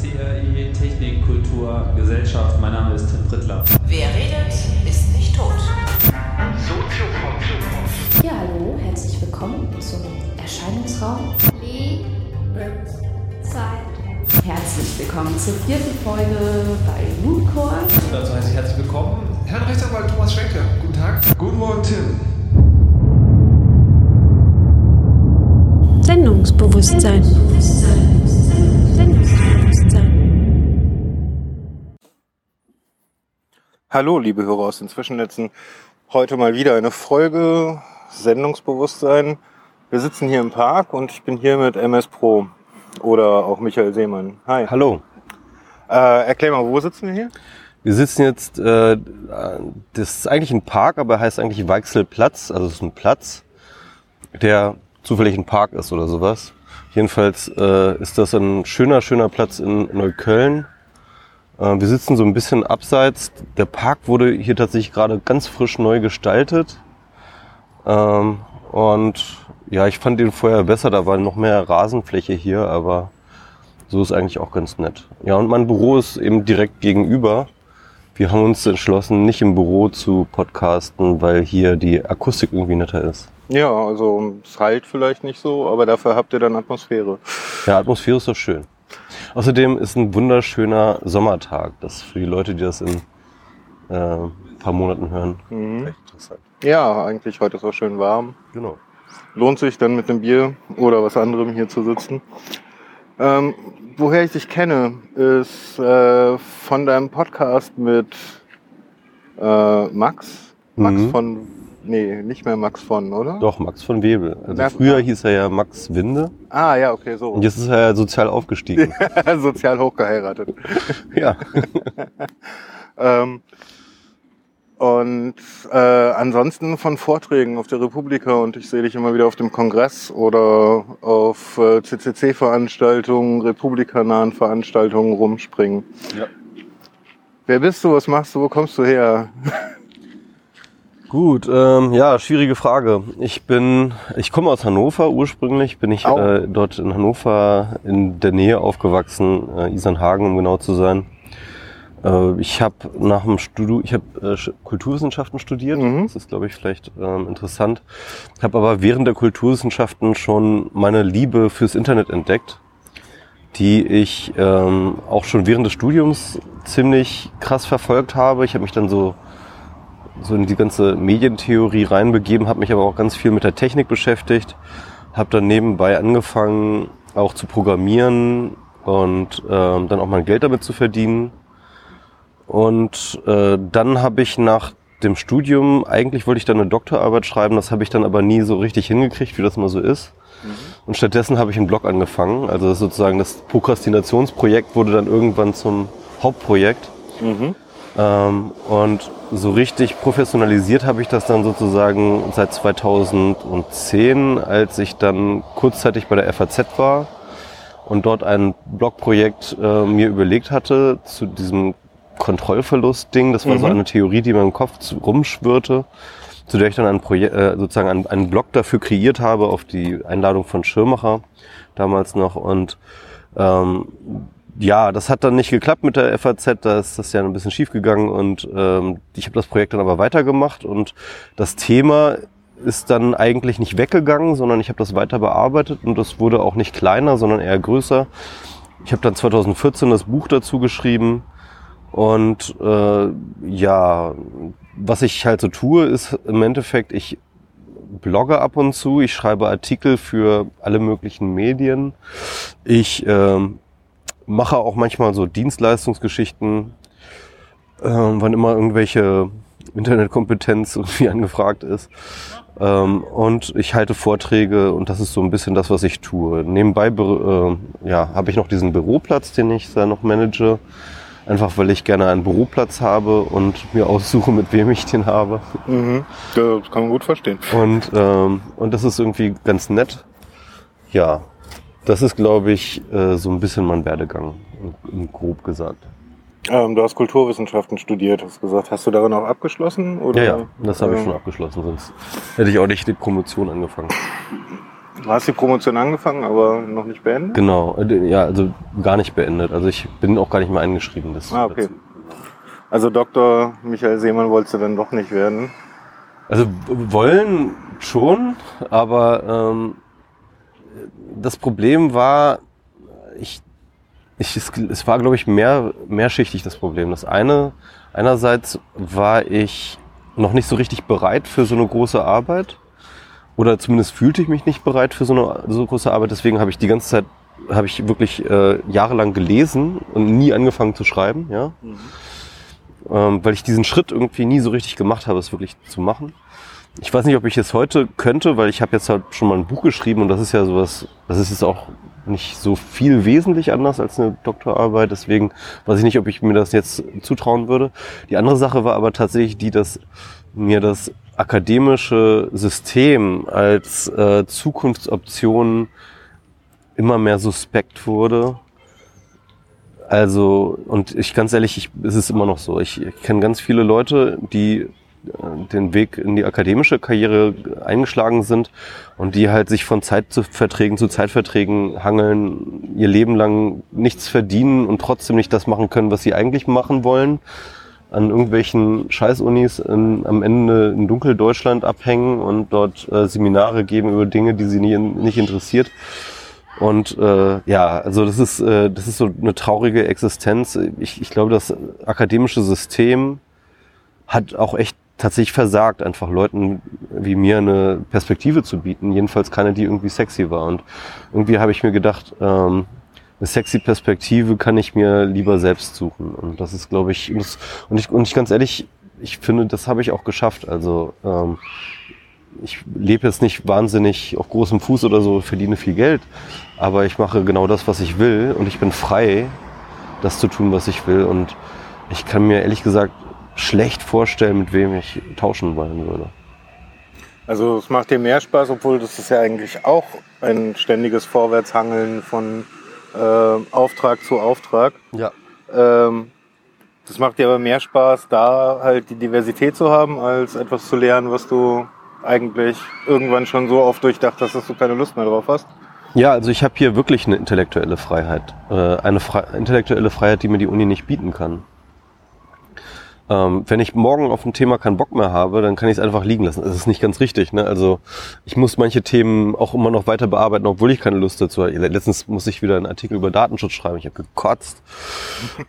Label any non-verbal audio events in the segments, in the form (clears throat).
CRI Technik, Kultur, Gesellschaft. Mein Name ist Tim Prittler. Wer redet, ist nicht tot. Ja, hallo, herzlich willkommen zum Erscheinungsraum. Zeit. Herzlich willkommen zur vierten Folge bei Mooncore. Dazu heiße ich herzlich willkommen Herrn Rechtsanwalt Thomas Schenker. Guten Tag. Guten Morgen, Tim. Sendungsbewusstsein. Sendungsbewusstsein. Hallo, liebe Hörer aus den Zwischennetzen. Heute mal wieder eine Folge Sendungsbewusstsein. Wir sitzen hier im Park und ich bin hier mit MS Pro oder auch Michael Seemann. Hi. Hallo. Äh, erklär mal, wo sitzen wir hier? Wir sitzen jetzt, äh, das ist eigentlich ein Park, aber er heißt eigentlich Weichselplatz. Also es ist ein Platz, der zufällig ein Park ist oder sowas. Jedenfalls äh, ist das ein schöner, schöner Platz in Neukölln. Äh, wir sitzen so ein bisschen abseits. Der Park wurde hier tatsächlich gerade ganz frisch neu gestaltet. Ähm, und ja, ich fand den vorher besser, da war noch mehr Rasenfläche hier, aber so ist eigentlich auch ganz nett. Ja, und mein Büro ist eben direkt gegenüber. Wir haben uns entschlossen, nicht im Büro zu podcasten, weil hier die Akustik irgendwie netter ist. Ja, also es halt vielleicht nicht so, aber dafür habt ihr dann Atmosphäre. Ja, Atmosphäre ist doch schön. Außerdem ist ein wunderschöner Sommertag. Das für die Leute, die das in äh, ein paar Monaten hören, Mhm. echt interessant. Ja, eigentlich heute ist auch schön warm. Genau. Lohnt sich dann mit einem Bier oder was anderem hier zu sitzen. Ähm, woher ich dich kenne, ist äh, von deinem Podcast mit äh, Max. Max Mhm. von, nee, nicht mehr Max von, oder? Doch, Max von Webel. Also Na, früher hieß er ja Max Winde Ah, ja, okay, so. und jetzt ist er ja sozial aufgestiegen. (laughs) Sozial hochgeheiratet. (laughs) ja. (laughs) Ähm, und äh, ansonsten von Vorträgen auf der Republika und ich sehe dich immer wieder auf dem Kongress oder auf äh, CCC-Veranstaltungen, republikanahen Veranstaltungen rumspringen. Ja. Wer bist du? Was machst du? Wo kommst du her? Gut, ähm, ja, schwierige Frage. Ich bin, ich komme aus Hannover. Ursprünglich bin ich Au. äh, dort in Hannover in der Nähe aufgewachsen, äh, Isernhagen, um genau zu sein. Äh, ich habe nach dem Studium, ich habe äh, Sch- Kulturwissenschaften studiert. Mhm. Das ist, glaube ich, vielleicht ähm, interessant. Habe aber während der Kulturwissenschaften schon meine Liebe fürs Internet entdeckt, die ich ähm, auch schon während des Studiums ziemlich krass verfolgt habe. Ich habe mich dann so so in die ganze Medientheorie reinbegeben, habe mich aber auch ganz viel mit der Technik beschäftigt, habe dann nebenbei angefangen auch zu programmieren und ähm, dann auch mein Geld damit zu verdienen. Und äh, dann habe ich nach dem Studium, eigentlich wollte ich dann eine Doktorarbeit schreiben, das habe ich dann aber nie so richtig hingekriegt, wie das mal so ist. Und stattdessen habe ich einen Blog angefangen. Also sozusagen das Prokrastinationsprojekt wurde dann irgendwann zum Hauptprojekt. Ähm, und so richtig professionalisiert habe ich das dann sozusagen seit 2010, als ich dann kurzzeitig bei der FAZ war und dort ein Blogprojekt äh, mir überlegt hatte zu diesem Kontrollverlust-Ding. Das war so eine Theorie, die mir im Kopf rumschwirrte, zu der ich dann ein Projekt, äh, sozusagen einen, einen Blog dafür kreiert habe auf die Einladung von Schirmacher damals noch und ähm, ja, das hat dann nicht geklappt mit der FAZ, da ist das ja ein bisschen schief gegangen und ähm, ich habe das Projekt dann aber weitergemacht und das Thema ist dann eigentlich nicht weggegangen, sondern ich habe das weiter bearbeitet und das wurde auch nicht kleiner, sondern eher größer. Ich habe dann 2014 das Buch dazu geschrieben und äh, ja, was ich halt so tue, ist im Endeffekt, ich blogge ab und zu, ich schreibe Artikel für alle möglichen Medien. Ich ähm, mache auch manchmal so Dienstleistungsgeschichten, ähm, wann immer irgendwelche Internetkompetenz irgendwie (laughs) angefragt ist. Ähm, und ich halte Vorträge und das ist so ein bisschen das, was ich tue. Nebenbei äh, ja, habe ich noch diesen Büroplatz, den ich da noch manage. Einfach weil ich gerne einen Büroplatz habe und mir aussuche, mit wem ich den habe. Mhm. Das kann man gut verstehen. Und, ähm, und das ist irgendwie ganz nett. Ja, das ist, glaube ich, äh, so ein bisschen mein Werdegang, grob gesagt. Ähm, du hast Kulturwissenschaften studiert, hast gesagt. Hast du darin auch abgeschlossen? Oder? Ja, ja, das habe ich Ähm, schon abgeschlossen, sonst hätte ich auch nicht die Promotion angefangen. Du hast die Promotion angefangen, aber noch nicht beendet? Genau, äh, ja, also gar nicht beendet. Also ich bin auch gar nicht mehr eingeschrieben. Das Ah, okay. Also Dr. Michael Seemann wolltest du dann doch nicht werden. Also wollen schon, aber ähm, das Problem war, ich, ich, es, es war, glaube ich, mehr, mehrschichtig das Problem. Das eine, einerseits war ich noch nicht so richtig bereit für so eine große Arbeit. Oder zumindest fühlte ich mich nicht bereit für so eine so große Arbeit. Deswegen habe ich die ganze Zeit, habe ich wirklich äh, jahrelang gelesen und nie angefangen zu schreiben, ja. Ähm, weil ich diesen Schritt irgendwie nie so richtig gemacht habe, es wirklich zu machen. Ich weiß nicht, ob ich es heute könnte, weil ich habe jetzt halt schon mal ein Buch geschrieben und das ist ja sowas, das ist jetzt auch nicht so viel wesentlich anders als eine Doktorarbeit. Deswegen weiß ich nicht, ob ich mir das jetzt zutrauen würde. Die andere Sache war aber tatsächlich die, dass mir das akademische System als äh, Zukunftsoption immer mehr suspekt wurde. Also, und ich ganz ehrlich, ich, es ist immer noch so. Ich, ich kenne ganz viele Leute, die den Weg in die akademische Karriere eingeschlagen sind und die halt sich von Zeitverträgen zu Zeitverträgen hangeln, ihr Leben lang nichts verdienen und trotzdem nicht das machen können, was sie eigentlich machen wollen, an irgendwelchen Scheißunis in, am Ende in Dunkeldeutschland abhängen und dort äh, Seminare geben über Dinge, die sie nie, nicht interessiert. Und äh, ja, also das ist, äh, das ist so eine traurige Existenz. Ich, ich glaube, das akademische System hat auch echt tatsächlich versagt, einfach Leuten wie mir eine Perspektive zu bieten. Jedenfalls keine, die irgendwie sexy war. Und irgendwie habe ich mir gedacht, ähm, eine sexy Perspektive kann ich mir lieber selbst suchen. Und das ist, glaube ich, das, und ich, und ich ganz ehrlich, ich finde, das habe ich auch geschafft. Also ähm, ich lebe jetzt nicht wahnsinnig auf großem Fuß oder so, verdiene viel Geld, aber ich mache genau das, was ich will und ich bin frei, das zu tun, was ich will. Und ich kann mir ehrlich gesagt schlecht vorstellen, mit wem ich tauschen wollen würde. Also es macht dir mehr Spaß, obwohl das ist ja eigentlich auch ein ständiges Vorwärtshangeln von äh, Auftrag zu Auftrag. Ja. Ähm, das macht dir aber mehr Spaß, da halt die Diversität zu haben, als etwas zu lernen, was du eigentlich irgendwann schon so oft durchdacht hast, dass du keine Lust mehr drauf hast. Ja, also ich habe hier wirklich eine intellektuelle Freiheit. Äh, eine Fre intellektuelle Freiheit, die mir die Uni nicht bieten kann. Ähm, wenn ich morgen auf ein Thema keinen Bock mehr habe, dann kann ich es einfach liegen lassen. Das ist nicht ganz richtig. Ne? Also ich muss manche Themen auch immer noch weiter bearbeiten, obwohl ich keine Lust dazu habe. Letztens muss ich wieder einen Artikel über Datenschutz schreiben. Ich habe gekotzt.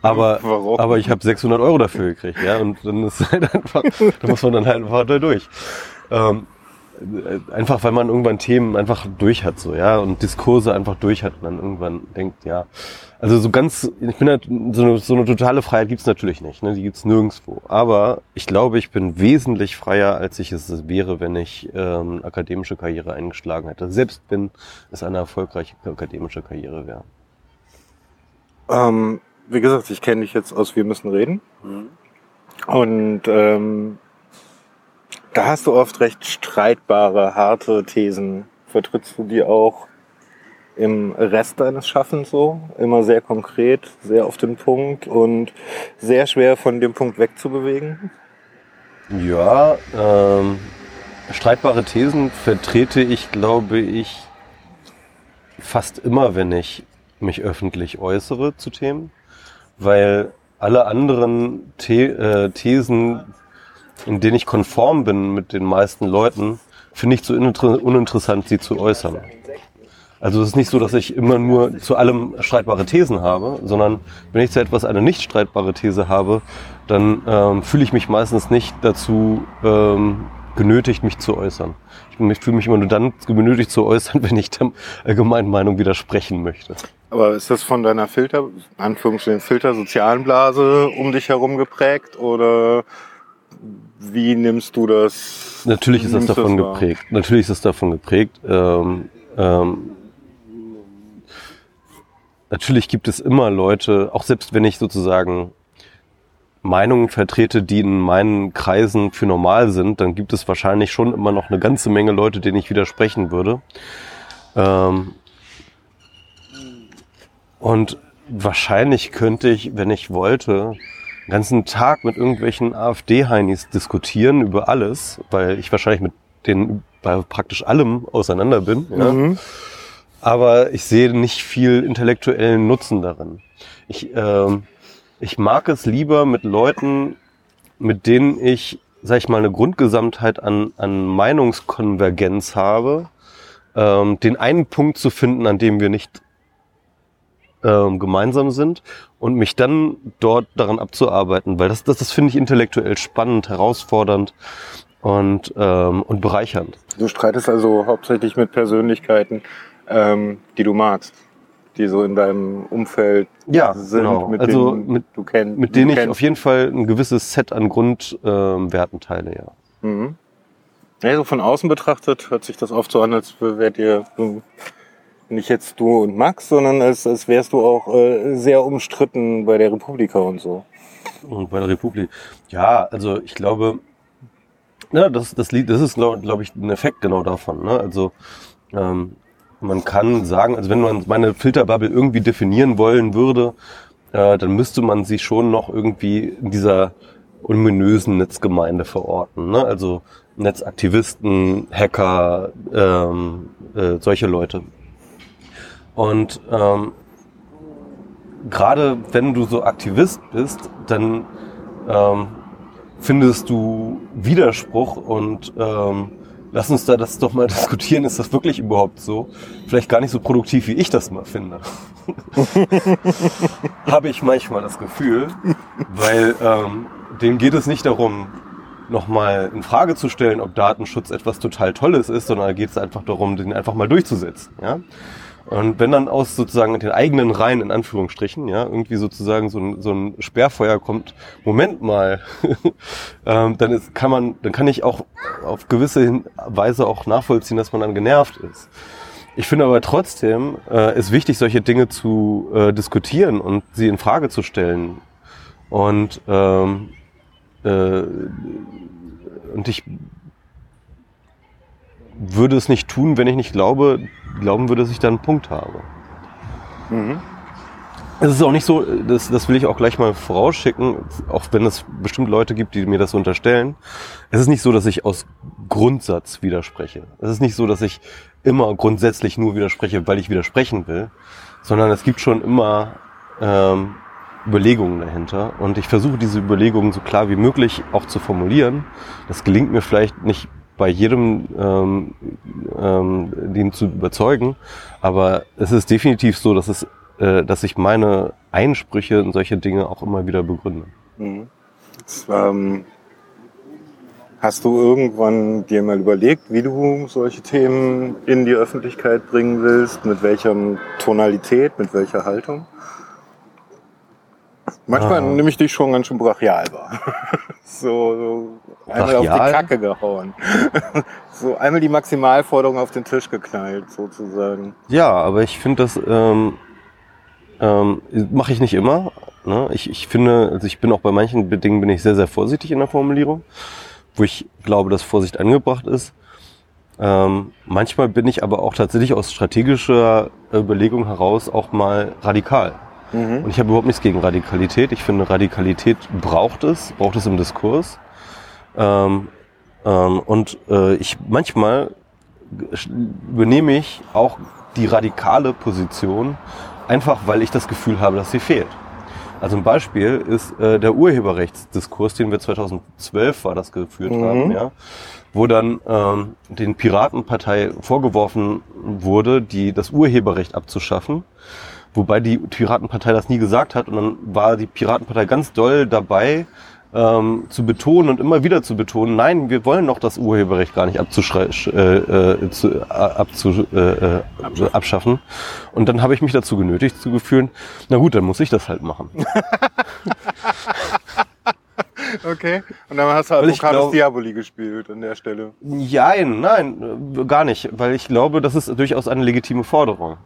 Aber, (laughs) Warum? aber ich habe 600 Euro dafür gekriegt. Ja? Und dann ist halt einfach, da muss man dann halt einfach da durch. Ähm, äh, einfach weil man irgendwann Themen einfach durch hat so ja und Diskurse einfach durch hat und dann irgendwann denkt ja. Also so ganz ich bin halt so eine, so eine totale Freiheit gibt's natürlich nicht ne? Die gibt's nirgendwo aber ich glaube ich bin wesentlich freier als ich es wäre wenn ich ähm, akademische Karriere eingeschlagen hätte. Selbst wenn es eine erfolgreiche akademische Karriere wäre. Ähm, wie gesagt, ich kenne dich jetzt aus Wir müssen reden. Und ähm, da hast du oft recht streitbare, harte Thesen. Vertrittst du die auch im Rest deines Schaffens so? Immer sehr konkret, sehr auf den Punkt und sehr schwer von dem Punkt wegzubewegen? Ja, ähm, streitbare Thesen vertrete ich, glaube ich, fast immer, wenn ich mich öffentlich äußere zu Themen, weil alle anderen The äh, Thesen, in denen ich konform bin mit den meisten Leuten, finde ich zu uninter uninteressant, sie zu äußern. Also es ist nicht so, dass ich immer nur zu allem streitbare Thesen habe, sondern wenn ich zu etwas eine nicht streitbare These habe, dann ähm, fühle ich mich meistens nicht dazu ähm, genötigt, mich zu äußern. Ich fühle mich immer nur dann genötigt zu äußern, (laughs) wenn ich der allgemeinen Meinung widersprechen möchte. Aber ist das von deiner Filter, Anführungsstrichen Filter, sozialen Blase um dich herum geprägt oder wie nimmst du das? Natürlich ist das davon wahr? geprägt. Natürlich ist das davon geprägt. Ähm, ähm, natürlich gibt es immer Leute, auch selbst wenn ich sozusagen Meinungen vertrete, die in meinen Kreisen für normal sind, dann gibt es wahrscheinlich schon immer noch eine ganze Menge Leute, denen ich widersprechen würde. Ähm, und wahrscheinlich könnte ich, wenn ich wollte, den ganzen Tag mit irgendwelchen AfD-Heinis diskutieren über alles, weil ich wahrscheinlich mit denen bei praktisch allem auseinander bin. Ja. Mhm. Aber ich sehe nicht viel intellektuellen Nutzen darin. Ich, ähm, ich mag es lieber mit Leuten, mit denen ich, sag ich mal, eine Grundgesamtheit an, an Meinungskonvergenz habe, ähm, den einen Punkt zu finden, an dem wir nicht ähm, gemeinsam sind und mich dann dort daran abzuarbeiten, weil das, das, das finde ich intellektuell spannend, herausfordernd und, ähm, und bereichernd. Du streitest also hauptsächlich mit Persönlichkeiten, ähm, die du magst, die so in deinem Umfeld Ja, sind, genau. mit Also denen mit- du kennst. Mit denen ich auf jeden Fall ein gewisses Set an Grundwerten Werten teile, ja. Mhm. Ja, so von außen betrachtet hört sich das oft so an, als wärt ihr so nicht jetzt du und Max, sondern als, als wärst du auch äh, sehr umstritten bei der Republika und so. Und bei der Republik. Ja, also ich glaube, ja, das, das Lied, das ist, glaube glaub ich, ein Effekt genau davon. Ne? Also ähm, man kann sagen, also wenn man meine Filterbubble irgendwie definieren wollen würde, äh, dann müsste man sie schon noch irgendwie in dieser ominösen Netzgemeinde verorten. Ne? Also Netzaktivisten, Hacker, ähm, äh, solche Leute. Und ähm, gerade wenn du so Aktivist bist, dann ähm, findest du Widerspruch und ähm, lass uns da das doch mal (laughs) diskutieren, ist das wirklich überhaupt so? Vielleicht gar nicht so produktiv, wie ich das mal finde. (laughs) Habe ich manchmal das Gefühl, weil ähm, denen geht es nicht darum, nochmal in Frage zu stellen, ob Datenschutz etwas total Tolles ist, sondern da geht es einfach darum, den einfach mal durchzusetzen. Ja? Und wenn dann aus sozusagen den eigenen Reihen, in Anführungsstrichen, ja, irgendwie sozusagen so ein, so ein Sperrfeuer kommt, Moment mal, (laughs) ähm, dann ist, kann man, dann kann ich auch auf gewisse Weise auch nachvollziehen, dass man dann genervt ist. Ich finde aber trotzdem, äh, ist wichtig, solche Dinge zu äh, diskutieren und sie in Frage zu stellen. Und, ähm, äh, und ich würde es nicht tun, wenn ich nicht glaube, glauben würde, dass ich da einen Punkt habe. Mhm. Es ist auch nicht so, das, das will ich auch gleich mal vorausschicken, auch wenn es bestimmt Leute gibt, die mir das unterstellen. Es ist nicht so, dass ich aus Grundsatz widerspreche. Es ist nicht so, dass ich immer grundsätzlich nur widerspreche, weil ich widersprechen will, sondern es gibt schon immer ähm, Überlegungen dahinter. Und ich versuche diese Überlegungen so klar wie möglich auch zu formulieren. Das gelingt mir vielleicht nicht bei jedem, ähm, ähm, den zu überzeugen, aber es ist definitiv so, dass es äh, dass ich meine Einsprüche in solche Dinge auch immer wieder begründe. Mhm. Jetzt, ähm, hast du irgendwann dir mal überlegt, wie du solche Themen in die Öffentlichkeit bringen willst? Mit welcher Tonalität, mit welcher Haltung? Manchmal Ah. nehme ich dich schon ganz schön brachial wahr. (laughs) so, so einmal auf die Brachial? Kacke gehauen. (laughs) so einmal die Maximalforderung auf den Tisch geknallt, sozusagen. Ja, aber ich finde das ähm, ähm, mache ich nicht immer. Ne? Ich, ich finde, also ich bin auch bei manchen Dingen bin ich sehr sehr vorsichtig in der Formulierung, wo ich glaube, dass Vorsicht angebracht ist. Ähm, manchmal bin ich aber auch tatsächlich aus strategischer Überlegung heraus auch mal radikal. Mhm. Und ich habe überhaupt nichts gegen Radikalität. Ich finde, Radikalität braucht es, braucht es im Diskurs. Ähm, ähm, und äh, ich manchmal übernehme ich auch die radikale Position, einfach weil ich das Gefühl habe, dass sie fehlt. Also ein Beispiel ist äh, der Urheberrechtsdiskurs, den wir 2012 war das geführt Mhm. haben, ja, wo dann ähm, den Piratenpartei vorgeworfen wurde, die das Urheberrecht abzuschaffen. Wobei die Piratenpartei das nie gesagt hat und dann war die Piratenpartei ganz doll dabei, ähm, zu betonen und immer wieder zu betonen, nein, wir wollen noch das Urheberrecht gar nicht abzuschrei- sch- äh, äh, zu, abzu, äh, äh, abschaffen. Und dann habe ich mich dazu genötigt zu gefühlen, na gut, dann muss ich das halt machen. (laughs) Okay. Und dann hast du Advocatus Diaboli gespielt an der Stelle. Nein, nein, äh, gar nicht, weil ich glaube, das ist durchaus eine legitime Forderung.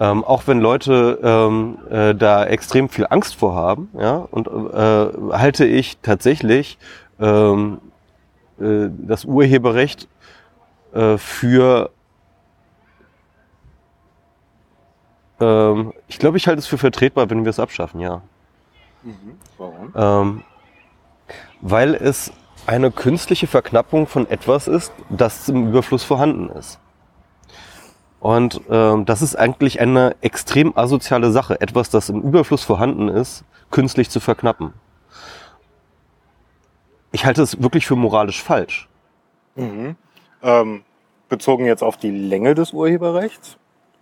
Ähm, auch wenn Leute ähm, äh, da extrem viel Angst vor haben, ja, und äh, halte ich tatsächlich ähm, äh, das Urheberrecht äh, für ähm, ich glaube, ich halte es für vertretbar, wenn wir es abschaffen, ja. Warum? Ähm, weil es eine künstliche Verknappung von etwas ist, das im Überfluss vorhanden ist. Und ähm, das ist eigentlich eine extrem asoziale Sache, etwas, das im Überfluss vorhanden ist, künstlich zu verknappen. Ich halte es wirklich für moralisch falsch. Ähm, bezogen jetzt auf die Länge des Urheberrechts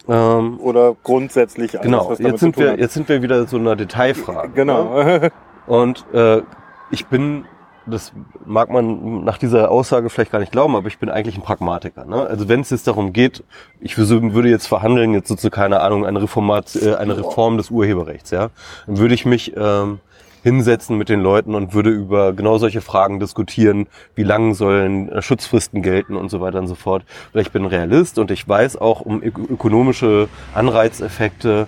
Ähm, oder grundsätzlich alles, genau, was damit jetzt sind, wir, hat? jetzt sind wir wieder so einer Detailfrage. Ne? Genau. Und äh, ich bin, das mag man nach dieser Aussage vielleicht gar nicht glauben, aber ich bin eigentlich ein Pragmatiker. Ne? Also wenn es jetzt darum geht, ich würde jetzt verhandeln, jetzt so zu, keine Ahnung, eine, Reformat, äh, eine Reform des Urheberrechts, ja, dann würde ich mich ähm, hinsetzen mit den Leuten und würde über genau solche Fragen diskutieren, wie lang sollen äh, Schutzfristen gelten und so weiter und so fort. Weil ich bin Realist und ich weiß auch um ök ökonomische Anreizeffekte,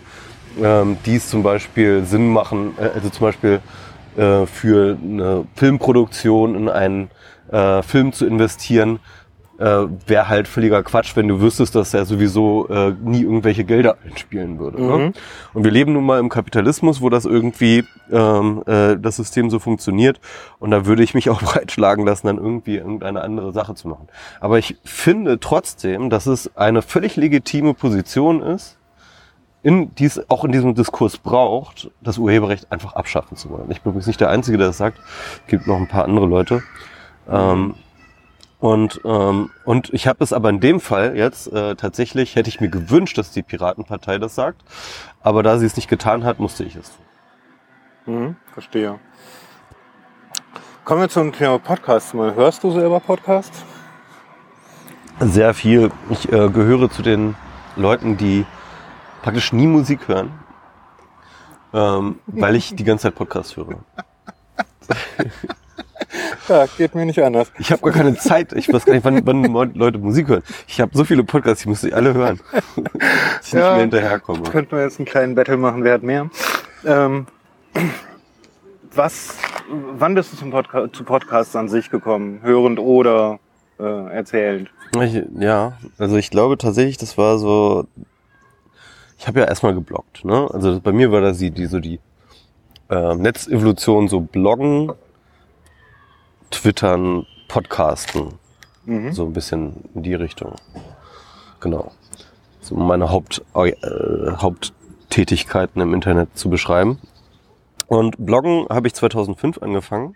ähm, die es zum Beispiel Sinn machen, äh, also zum Beispiel äh, für eine Filmproduktion in einen äh, Film zu investieren, äh, wäre halt völliger Quatsch, wenn du wüsstest, dass er sowieso äh, nie irgendwelche Gelder einspielen würde. Ne? Und wir leben nun mal im Kapitalismus, wo das irgendwie ähm, äh, das System so funktioniert. Und da würde ich mich (laughs) auch breitschlagen lassen, dann irgendwie irgendeine andere Sache zu machen. Aber ich finde trotzdem, dass es eine völlig legitime Position ist, in dies, auch in diesem Diskurs braucht, das Urheberrecht einfach abschaffen zu wollen. Ich bin übrigens nicht der Einzige, der das sagt. Es gibt noch ein paar andere Leute. Ähm, und, ähm, und ich habe es aber in dem Fall jetzt äh, tatsächlich, hätte ich mir gewünscht, dass die Piratenpartei das sagt. Aber da sie es nicht getan hat, musste ich es tun. Mhm, verstehe. Kommen wir zum Thema Podcast. Mal hörst du selber Podcasts? Sehr viel. Ich äh, gehöre zu den Leuten, die praktisch nie Musik hören, ähm, weil ich die ganze Zeit Podcast höre. (laughs) Ja, geht mir nicht anders. Ich habe gar keine Zeit. Ich weiß gar nicht, wann, wann Leute Musik hören. Ich habe so viele Podcasts, ich muss sie alle hören. Dass ich Ja. nicht mehr hinterherkomme. Könnten wir jetzt einen kleinen Battle machen, wer hat mehr? Ähm, was, wann bist du zum Podca zu Podcasts an sich gekommen? Hörend oder äh, erzählend? Ich, ja, also ich glaube tatsächlich, das war so. Ich habe ja erstmal gebloggt, ne? Also bei mir war das die, die so die äh, Netzevolution, so Bloggen, Twittern, Podcasten. Mhm. So ein bisschen in die Richtung. Genau. So um meine Haupt, äh, Haupttätigkeiten im Internet zu beschreiben. Und Bloggen habe ich 2005 angefangen.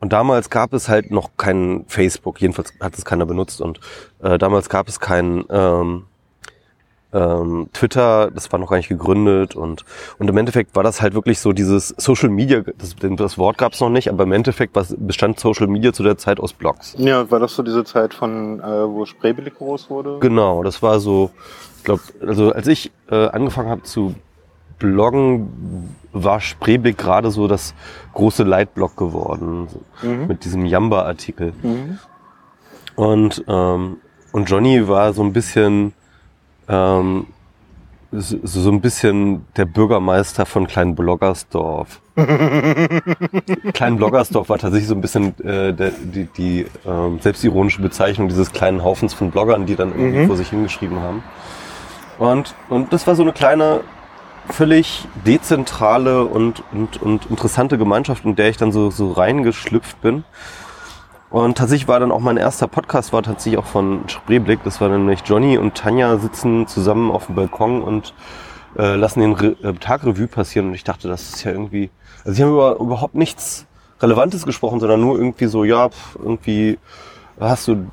Und damals gab es halt noch kein Facebook, jedenfalls hat es keiner benutzt. Und äh, damals gab es kein ähm, ähm, Twitter, das war noch gar nicht gegründet. Und, und im Endeffekt war das halt wirklich so dieses Social Media, das, das Wort gab es noch nicht, aber im Endeffekt was, bestand Social Media zu der Zeit aus Blogs. Ja, war das so diese Zeit von, äh, wo Spreeblick groß wurde? Genau, das war so, ich glaube, also als ich äh, angefangen habe zu bloggen, war Spreeblick gerade so das große Leitblog geworden, Mhm. mit diesem Jamba-Artikel. Mhm. Und, ähm, und Johnny war so ein bisschen, ähm, so, so ein bisschen der Bürgermeister von Klein Bloggersdorf. (laughs) Klein Bloggersdorf war tatsächlich so ein bisschen äh, der, die, die ähm, selbstironische Bezeichnung dieses kleinen Haufens von Bloggern, die dann irgendwie Mhm. vor sich hingeschrieben haben. Und, und das war so eine kleine, völlig dezentrale und, und, und interessante Gemeinschaft, in der ich dann so, so reingeschlüpft bin. Und tatsächlich war dann auch mein erster Podcast, war tatsächlich auch von Spreeblick. Das war nämlich Johnny und Tanja sitzen zusammen auf dem Balkon und äh, lassen den Re äh, Tag Revue passieren. Und ich dachte, das ist ja irgendwie, also sie haben über, überhaupt nichts Relevantes gesprochen, sondern nur irgendwie so, ja, pf, irgendwie hast du,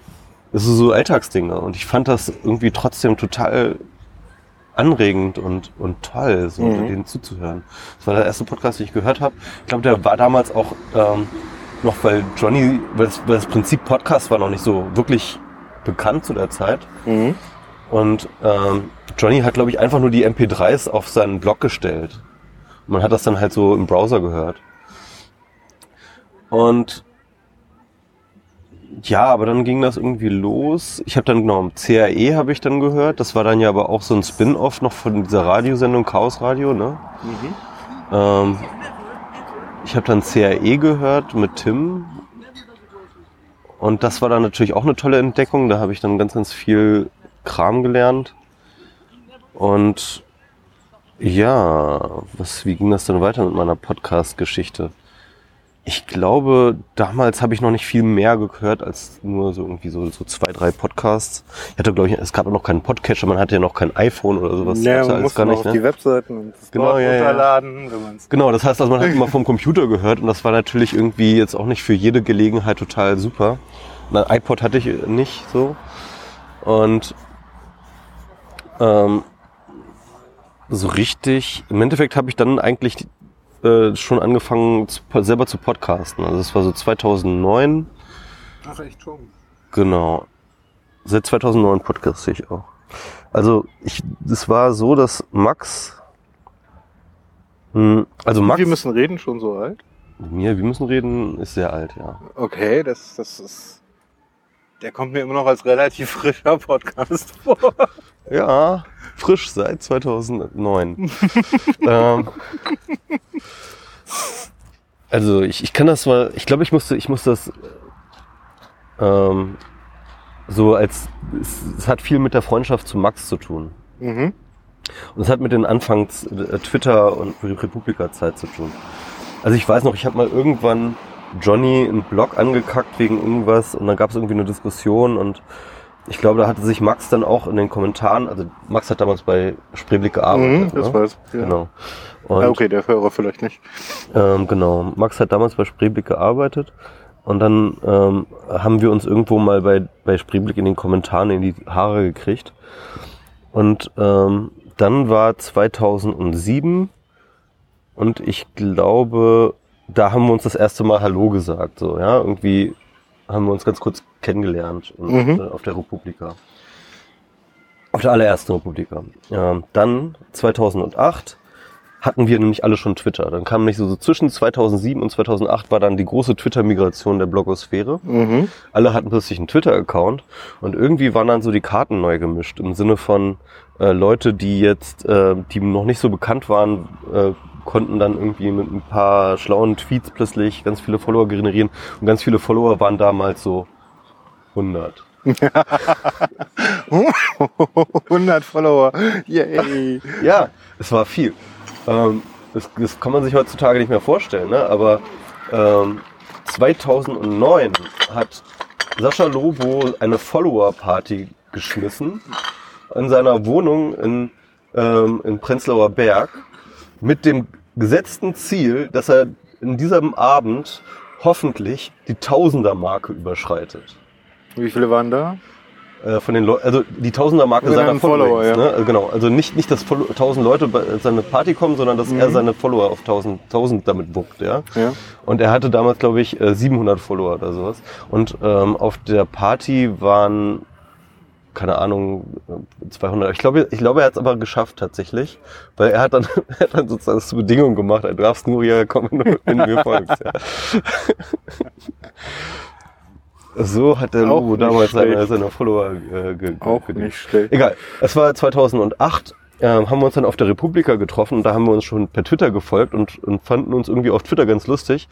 das ist so Alltagsdinge. Und ich fand das irgendwie trotzdem total anregend und, und toll, so Mhm. denen zuzuhören. Das war der erste Podcast, den ich gehört habe. Ich glaube, der war damals auch ähm, noch, weil Johnny, weil das, weil das Prinzip Podcast war noch nicht so wirklich bekannt zu der Zeit. Mhm. Und ähm, Johnny hat, glaube ich, einfach nur die MP3s auf seinen Blog gestellt. Und man hat das dann halt so im Browser gehört. Und ja, aber dann ging das irgendwie los. Ich habe dann genau CRE habe ich dann gehört. Das war dann ja aber auch so ein Spin-off noch von dieser Radiosendung Chaos Radio, ne? Ähm, ich habe dann CRE gehört mit Tim. Und das war dann natürlich auch eine tolle Entdeckung. Da habe ich dann ganz, ganz viel Kram gelernt. Und ja, was, wie ging das dann weiter mit meiner Podcast-Geschichte? Ich glaube, damals habe ich noch nicht viel mehr gehört als nur so irgendwie so, so zwei, drei Podcasts. Ich hatte, glaube ich, es gab auch noch keinen Podcatcher, man hatte ja noch kein iPhone oder sowas. Ja, Gab's man muss gar nicht, auf ne? die Webseiten und das Genau, ja, runterladen, Genau, das heißt, also man hat immer (laughs) vom Computer gehört und das war natürlich irgendwie jetzt auch nicht für jede Gelegenheit total super. Ein iPod hatte ich nicht so. Und ähm, so richtig, im Endeffekt habe ich dann eigentlich äh, schon angefangen, zu, selber zu podcasten. Also das war so 2009. Ach, echt schon. Genau. Seit 2009 podcaste ich auch. Also ich, es war so, dass Max, Hm, also Max, Wir müssen reden, schon so alt? mir, wir müssen reden, ist sehr alt, ja. Okay, das, das ist. Der kommt mir immer noch als relativ frischer Podcast (laughs) vor. Ja, frisch seit 2009. (laughs) ähm, also ich, ich kann das mal, ich glaube, ich musste, ich muss das ähm, so als, es, es hat viel mit der Freundschaft zu Max zu tun. Mhm. Und es hat mit den Anfangs äh, Twitter und Republika-Zeit zu tun. Also ich weiß noch, ich habe mal irgendwann Johnny einen Blog angekackt wegen irgendwas und dann gab es irgendwie eine Diskussion und ich glaube, da hatte sich Max dann auch in den Kommentaren, also Max hat damals bei Spreeblick Mhm, gearbeitet. das ne? weiß ich. Ja. Genau. Und, Ah, okay, der Hörer vielleicht nicht. ähm, genau. Max hat damals bei Spreeblick gearbeitet und dann ähm, haben wir uns irgendwo mal bei, bei Spreeblick in den Kommentaren in die Haare gekriegt. Und ähm, dann war 2007 und ich glaube, da haben wir uns das erste Mal Hallo gesagt. So, ja, irgendwie haben wir uns ganz kurz kennengelernt Mhm. auf der Republika. Auf der allerersten Republika. Ja, dann 2008 hatten wir nämlich alle schon Twitter. Dann kam nicht so, so zwischen 2007 und 2008 war dann die große Twitter-Migration der Blogosphäre. Mhm. Alle hatten plötzlich einen Twitter-Account und irgendwie waren dann so die Karten neu gemischt im Sinne von äh, Leute, die jetzt, äh, die noch nicht so bekannt waren, äh, konnten dann irgendwie mit ein paar schlauen Tweets plötzlich ganz viele Follower generieren und ganz viele Follower waren damals so 100. 100 (laughs) Follower. Yay. Ja, es war viel. Ähm, das, das kann man sich heutzutage nicht mehr vorstellen, ne? aber ähm, 2009 hat Sascha Lobo eine Follower-Party geschmissen in seiner Wohnung in, ähm, in Prenzlauer Berg mit dem gesetzten Ziel, dass er in diesem Abend hoffentlich die Tausender-Marke überschreitet. Wie viele waren da? Äh, von den Leuten, also die Tausender-Marke seiner Follower. Ja. ne? Also Genau, also nicht, nicht, dass 1000 Leute bei seine Party kommen, sondern dass Mhm. er seine Follower auf 1000, 1000 damit wuppt, ja. Ja. Und er hatte damals, glaube ich, äh, 700 Follower oder sowas. Und ähm, auf der Party waren, keine Ahnung, äh, 200. Ich glaube, ich glaube, er hat es aber geschafft tatsächlich, weil er hat dann, (laughs) er hat dann sozusagen zur Bedingung gemacht, du darfst nur hierher kommen, wenn du mir (laughs) folgst. Ja. So hat der Auch Lobo damals seine, seine Follower äh, ge Auch gedient. nicht schlecht. Egal. Es war 2008, ähm, haben wir uns dann auf der Republika getroffen und da haben wir uns schon per Twitter gefolgt und, und fanden uns irgendwie auf Twitter ganz lustig.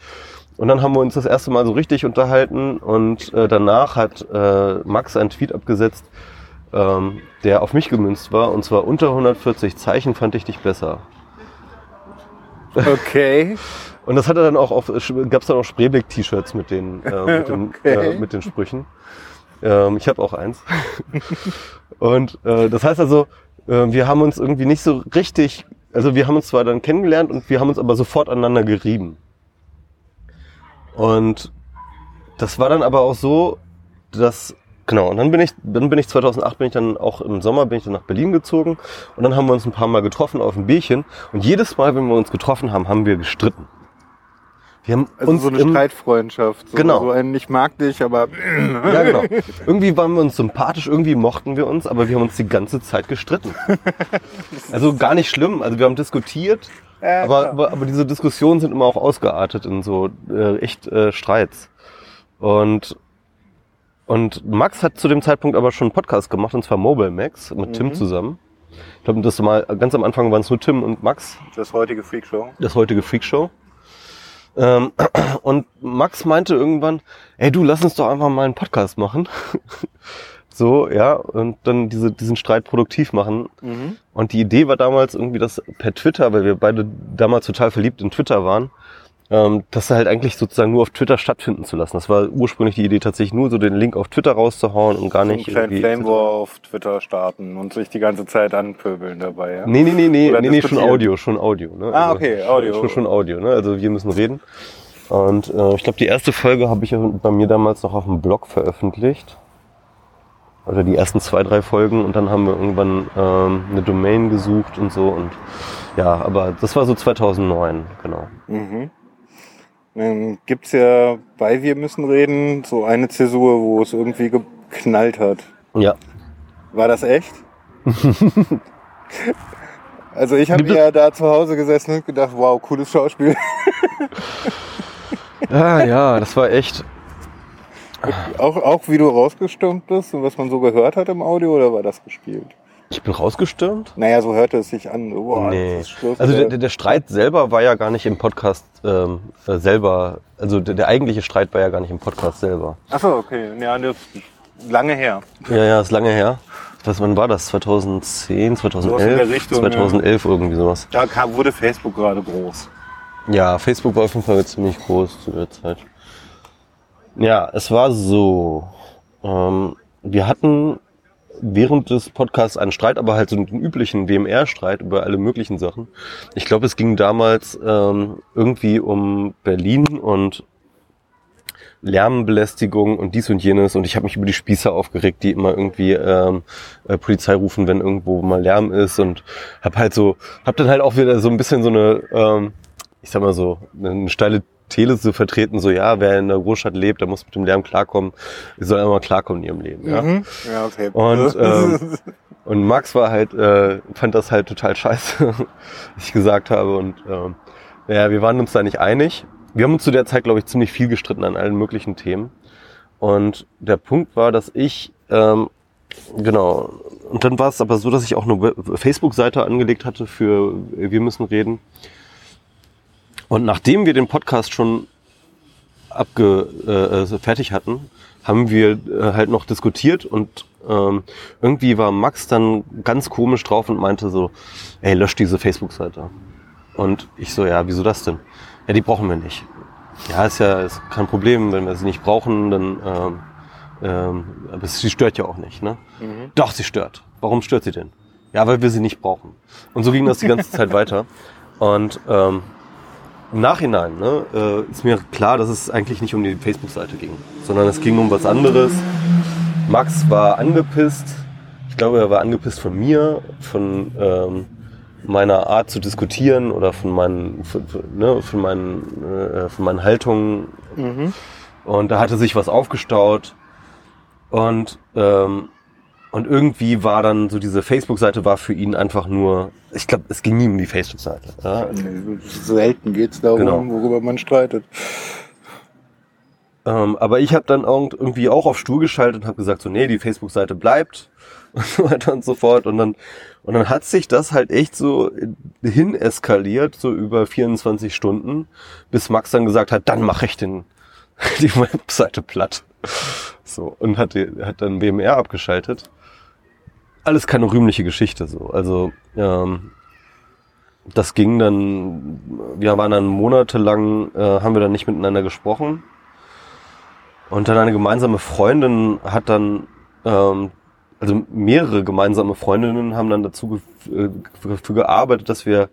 Und dann haben wir uns das erste Mal so richtig unterhalten und äh, danach hat äh, Max einen Tweet abgesetzt, ähm, der auf mich gemünzt war und zwar unter 140 Zeichen fand ich dich besser. Okay. (laughs) Und das hat er dann auch auf, gab es dann auch Spreeblick-T-Shirts mit den, äh, mit, den, (laughs) Okay. äh, mit den Sprüchen. Ähm, ich habe auch eins. (laughs) und äh, das heißt also, äh, wir haben uns irgendwie nicht so richtig, also wir haben uns zwar dann kennengelernt und wir haben uns aber sofort aneinander gerieben. Und das war dann aber auch so, dass genau. Und dann bin ich, dann bin ich 2008 bin ich dann auch im Sommer bin ich dann nach Berlin gezogen und dann haben wir uns ein paar Mal getroffen auf ein Bierchen und jedes Mal, wenn wir uns getroffen haben, haben wir gestritten. Wir haben Also uns so eine im, Streitfreundschaft. So, Genau. So ein, ich mag dich, aber. (laughs) ja, genau. Irgendwie waren wir uns sympathisch, irgendwie mochten wir uns, aber wir haben uns die ganze Zeit gestritten. (laughs) Also gar nicht schlimm. Also wir haben diskutiert, Ja, aber, aber, aber diese Diskussionen sind immer auch ausgeartet in so äh, echt äh, Streits. Und, und Max hat zu dem Zeitpunkt aber schon einen Podcast gemacht, und zwar Mobile Max mit Tim Mhm. zusammen. Ich glaube, das mal ganz am Anfang waren es nur Tim und Max Das heutige Freakshow. das heutige Freakshow. Ähm, (clears throat) und Max meinte irgendwann, ey du, lass uns doch einfach mal einen Podcast machen. (laughs) so, ja, und dann diese, diesen Streit produktiv machen. Mhm. Und die Idee war damals irgendwie, dass per Twitter, weil wir beide damals total verliebt in Twitter waren, ähm, das halt eigentlich sozusagen nur auf Twitter stattfinden zu lassen. Das war ursprünglich die Idee, tatsächlich nur so den Link auf Twitter rauszuhauen und gar einen nicht kleinen irgendwie- Flame War auf Twitter starten und sich die ganze Zeit anpöbeln dabei. Ja? Nee, nee, nee, nee, Oder nee, nee schon. Audio, schon Audio. Ne? Ah, okay, Audio. Schon, schon Audio, ne? Also wir müssen reden. Und äh, ich glaube, die erste Folge habe ich bei mir damals noch auf dem Blog veröffentlicht. Oder die ersten zwei, drei Folgen und dann haben wir irgendwann ähm, eine Domain gesucht und so und ja, aber das war so 2009, genau. Mhm. Dann gibt's ja bei Wir müssen reden so eine Zäsur, wo es irgendwie geknallt hat. Ja, War das echt? (laughs) also ich habe Gibt es- ja da zu Hause gesessen und gedacht, wow, cooles Schauspiel. ja, (laughs) ja, das war echt. auch, auch wie du rausgestürmt bist und was man so gehört hat im Audio, oder war das gespielt? Ich bin rausgestürmt. Naja, so hörte es sich an. Wow, Nee. Also oder? der, der Streit selber war ja gar nicht im Podcast ähm, äh, selber. Also der, der eigentliche Streit war ja gar nicht im Podcast selber. Ach so, okay. Ja, das ist lange her. Ja, ja, ist lange her. Was, wann war das? 2010, Sowas in 2011? der Richtung, 2011 irgendwie sowas. Da kam, wurde Facebook gerade groß. Ja, Facebook war auf jeden Fall ziemlich groß zu der Zeit. Ja, es war so. Ähm, wir hatten während des Podcasts einen Streit, aber halt so einen üblichen WMR-Streit über alle möglichen Sachen. Ich glaube, es ging damals ähm, irgendwie um Berlin und Lärmbelästigung und dies und jenes und ich habe mich über die Spießer aufgeregt, die immer irgendwie ähm, äh, Polizei rufen, wenn irgendwo mal Lärm ist und habe halt so, habe dann halt auch wieder so ein bisschen so eine, ähm, ich sag mal so, eine steile These zu vertreten, so ja, wer in der Großstadt lebt, der muss mit dem Lärm klarkommen, die soll einmal klarkommen in ihrem Leben. Ja? Mhm. Ja, okay. Und, (laughs) ähm, und Max war halt, äh, fand das halt total scheiße, (laughs) was ich gesagt habe. Und ähm, ja, wir waren uns da nicht einig. Wir haben uns zu der Zeit, glaube ich, ziemlich viel gestritten an allen möglichen Themen. Und der Punkt war, dass ich, ähm, genau, und dann war es aber so, dass ich auch eine Facebook-Seite angelegt hatte für Wir müssen reden. Und nachdem wir den Podcast schon abge, äh, äh, fertig hatten, haben wir äh, halt noch diskutiert und ähm, irgendwie war Max dann ganz komisch drauf und meinte so, ey, lösch diese Facebook-Seite. Und ich so, ja, wieso das denn? Ja, die brauchen wir nicht. Ja, ist ja ist kein Problem, wenn wir sie nicht brauchen, dann ähm, ähm, aber sie stört ja auch nicht, ne? Doch, sie stört. Warum stört sie denn? Ja, weil wir sie nicht brauchen. Und so ging das die ganze Zeit weiter. (laughs) Und ähm, im Nachhinein ne, äh, ist mir klar, dass es eigentlich nicht um die Facebook-Seite ging, sondern es ging um was anderes. Max war angepisst. Ich glaube, er war angepisst von mir, von ähm, meiner Art zu diskutieren oder von meinen, von, ne, von meinen, äh, von meinen Haltungen. Und da hatte sich was aufgestaut. Und ähm, und irgendwie war dann so diese Facebook-Seite war für ihn einfach nur, ich glaube, es ging nie um die Facebook-Seite. Ja? Selten geht's darum, Genau. worüber man streitet. Ähm, aber ich habe dann irgend- irgendwie auch auf Stur geschaltet und habe gesagt, so, nee, die Facebook-Seite bleibt (laughs) und so weiter und so fort. Und dann, und dann hat sich das halt echt so hin eskaliert, so über 24 Stunden, bis Max dann gesagt hat, dann mache ich den, (laughs) die Webseite platt. So, und hat, hat dann WMR abgeschaltet. Alles keine rühmliche Geschichte, so. Also, ähm, das ging dann, wir waren dann monatelang, äh, haben wir dann nicht miteinander gesprochen. Und dann eine gemeinsame Freundin hat dann, ähm, also mehrere gemeinsame Freundinnen haben dann dazu äh, dafür gearbeitet, dass wir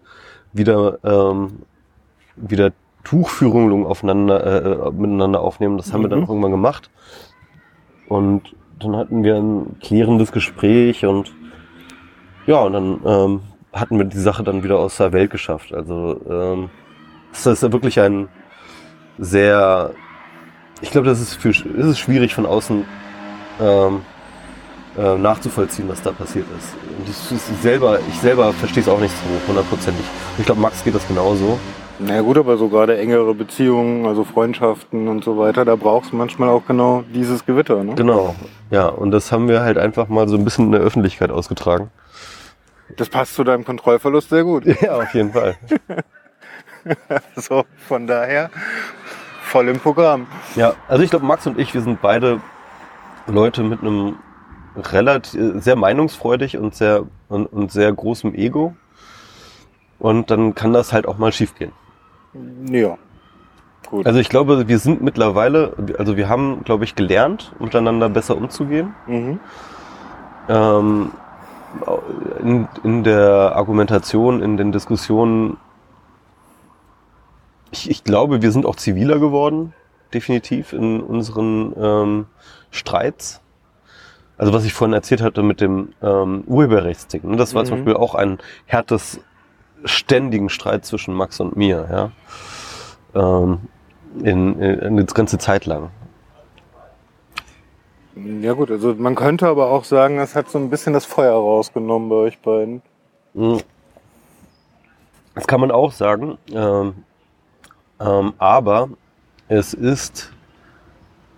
wieder, ähm, wieder Tuchführungen aufeinander, äh, miteinander aufnehmen. Das haben wir dann auch irgendwann gemacht. Und dann hatten wir ein klärendes Gespräch und ja, und dann ähm, hatten wir die Sache dann wieder aus der Welt geschafft. Also ähm, das ist ja wirklich ein sehr ich glaube, das ist, für, es ist schwierig von außen ähm, äh, nachzuvollziehen, was da passiert ist. Und ich, ich selber, ich selber verstehe es auch nicht so hundertprozentig. Ich glaube, Max geht das genauso. Na gut, aber so gerade engere Beziehungen, also Freundschaften und so weiter, da brauchst du manchmal auch genau dieses Gewitter, ne? Genau. Ja, und das haben wir halt einfach mal so ein bisschen in der Öffentlichkeit ausgetragen. Das passt zu deinem Kontrollverlust sehr gut. (laughs) Ja, auf jeden Fall. (laughs) So, von daher voll im Programm. Ja, also ich glaube, Max und ich, wir sind beide Leute mit einem relativ sehr meinungsfreudig und sehr und, und sehr großem Ego. Und dann kann das halt auch mal schiefgehen. Ja. Gut. Also ich glaube, wir sind mittlerweile, also wir haben, glaube ich, gelernt, miteinander besser umzugehen. Mhm. Ähm, in, in der Argumentation, in den Diskussionen. Ich, ich glaube, wir sind auch ziviler geworden, definitiv in unseren ähm, Streits. Also was ich vorhin erzählt hatte mit dem ähm, Urheberrechtsding, ne? das war zum Mhm. Beispiel auch ein härtes, ständigen Streit zwischen Max und mir, ja. Ähm, in, in, eine ganze Zeit lang. Ja gut, also man könnte aber auch sagen, es hat so ein bisschen das Feuer rausgenommen bei euch beiden. Mhm. Das kann man auch sagen. Ähm, ähm, aber es ist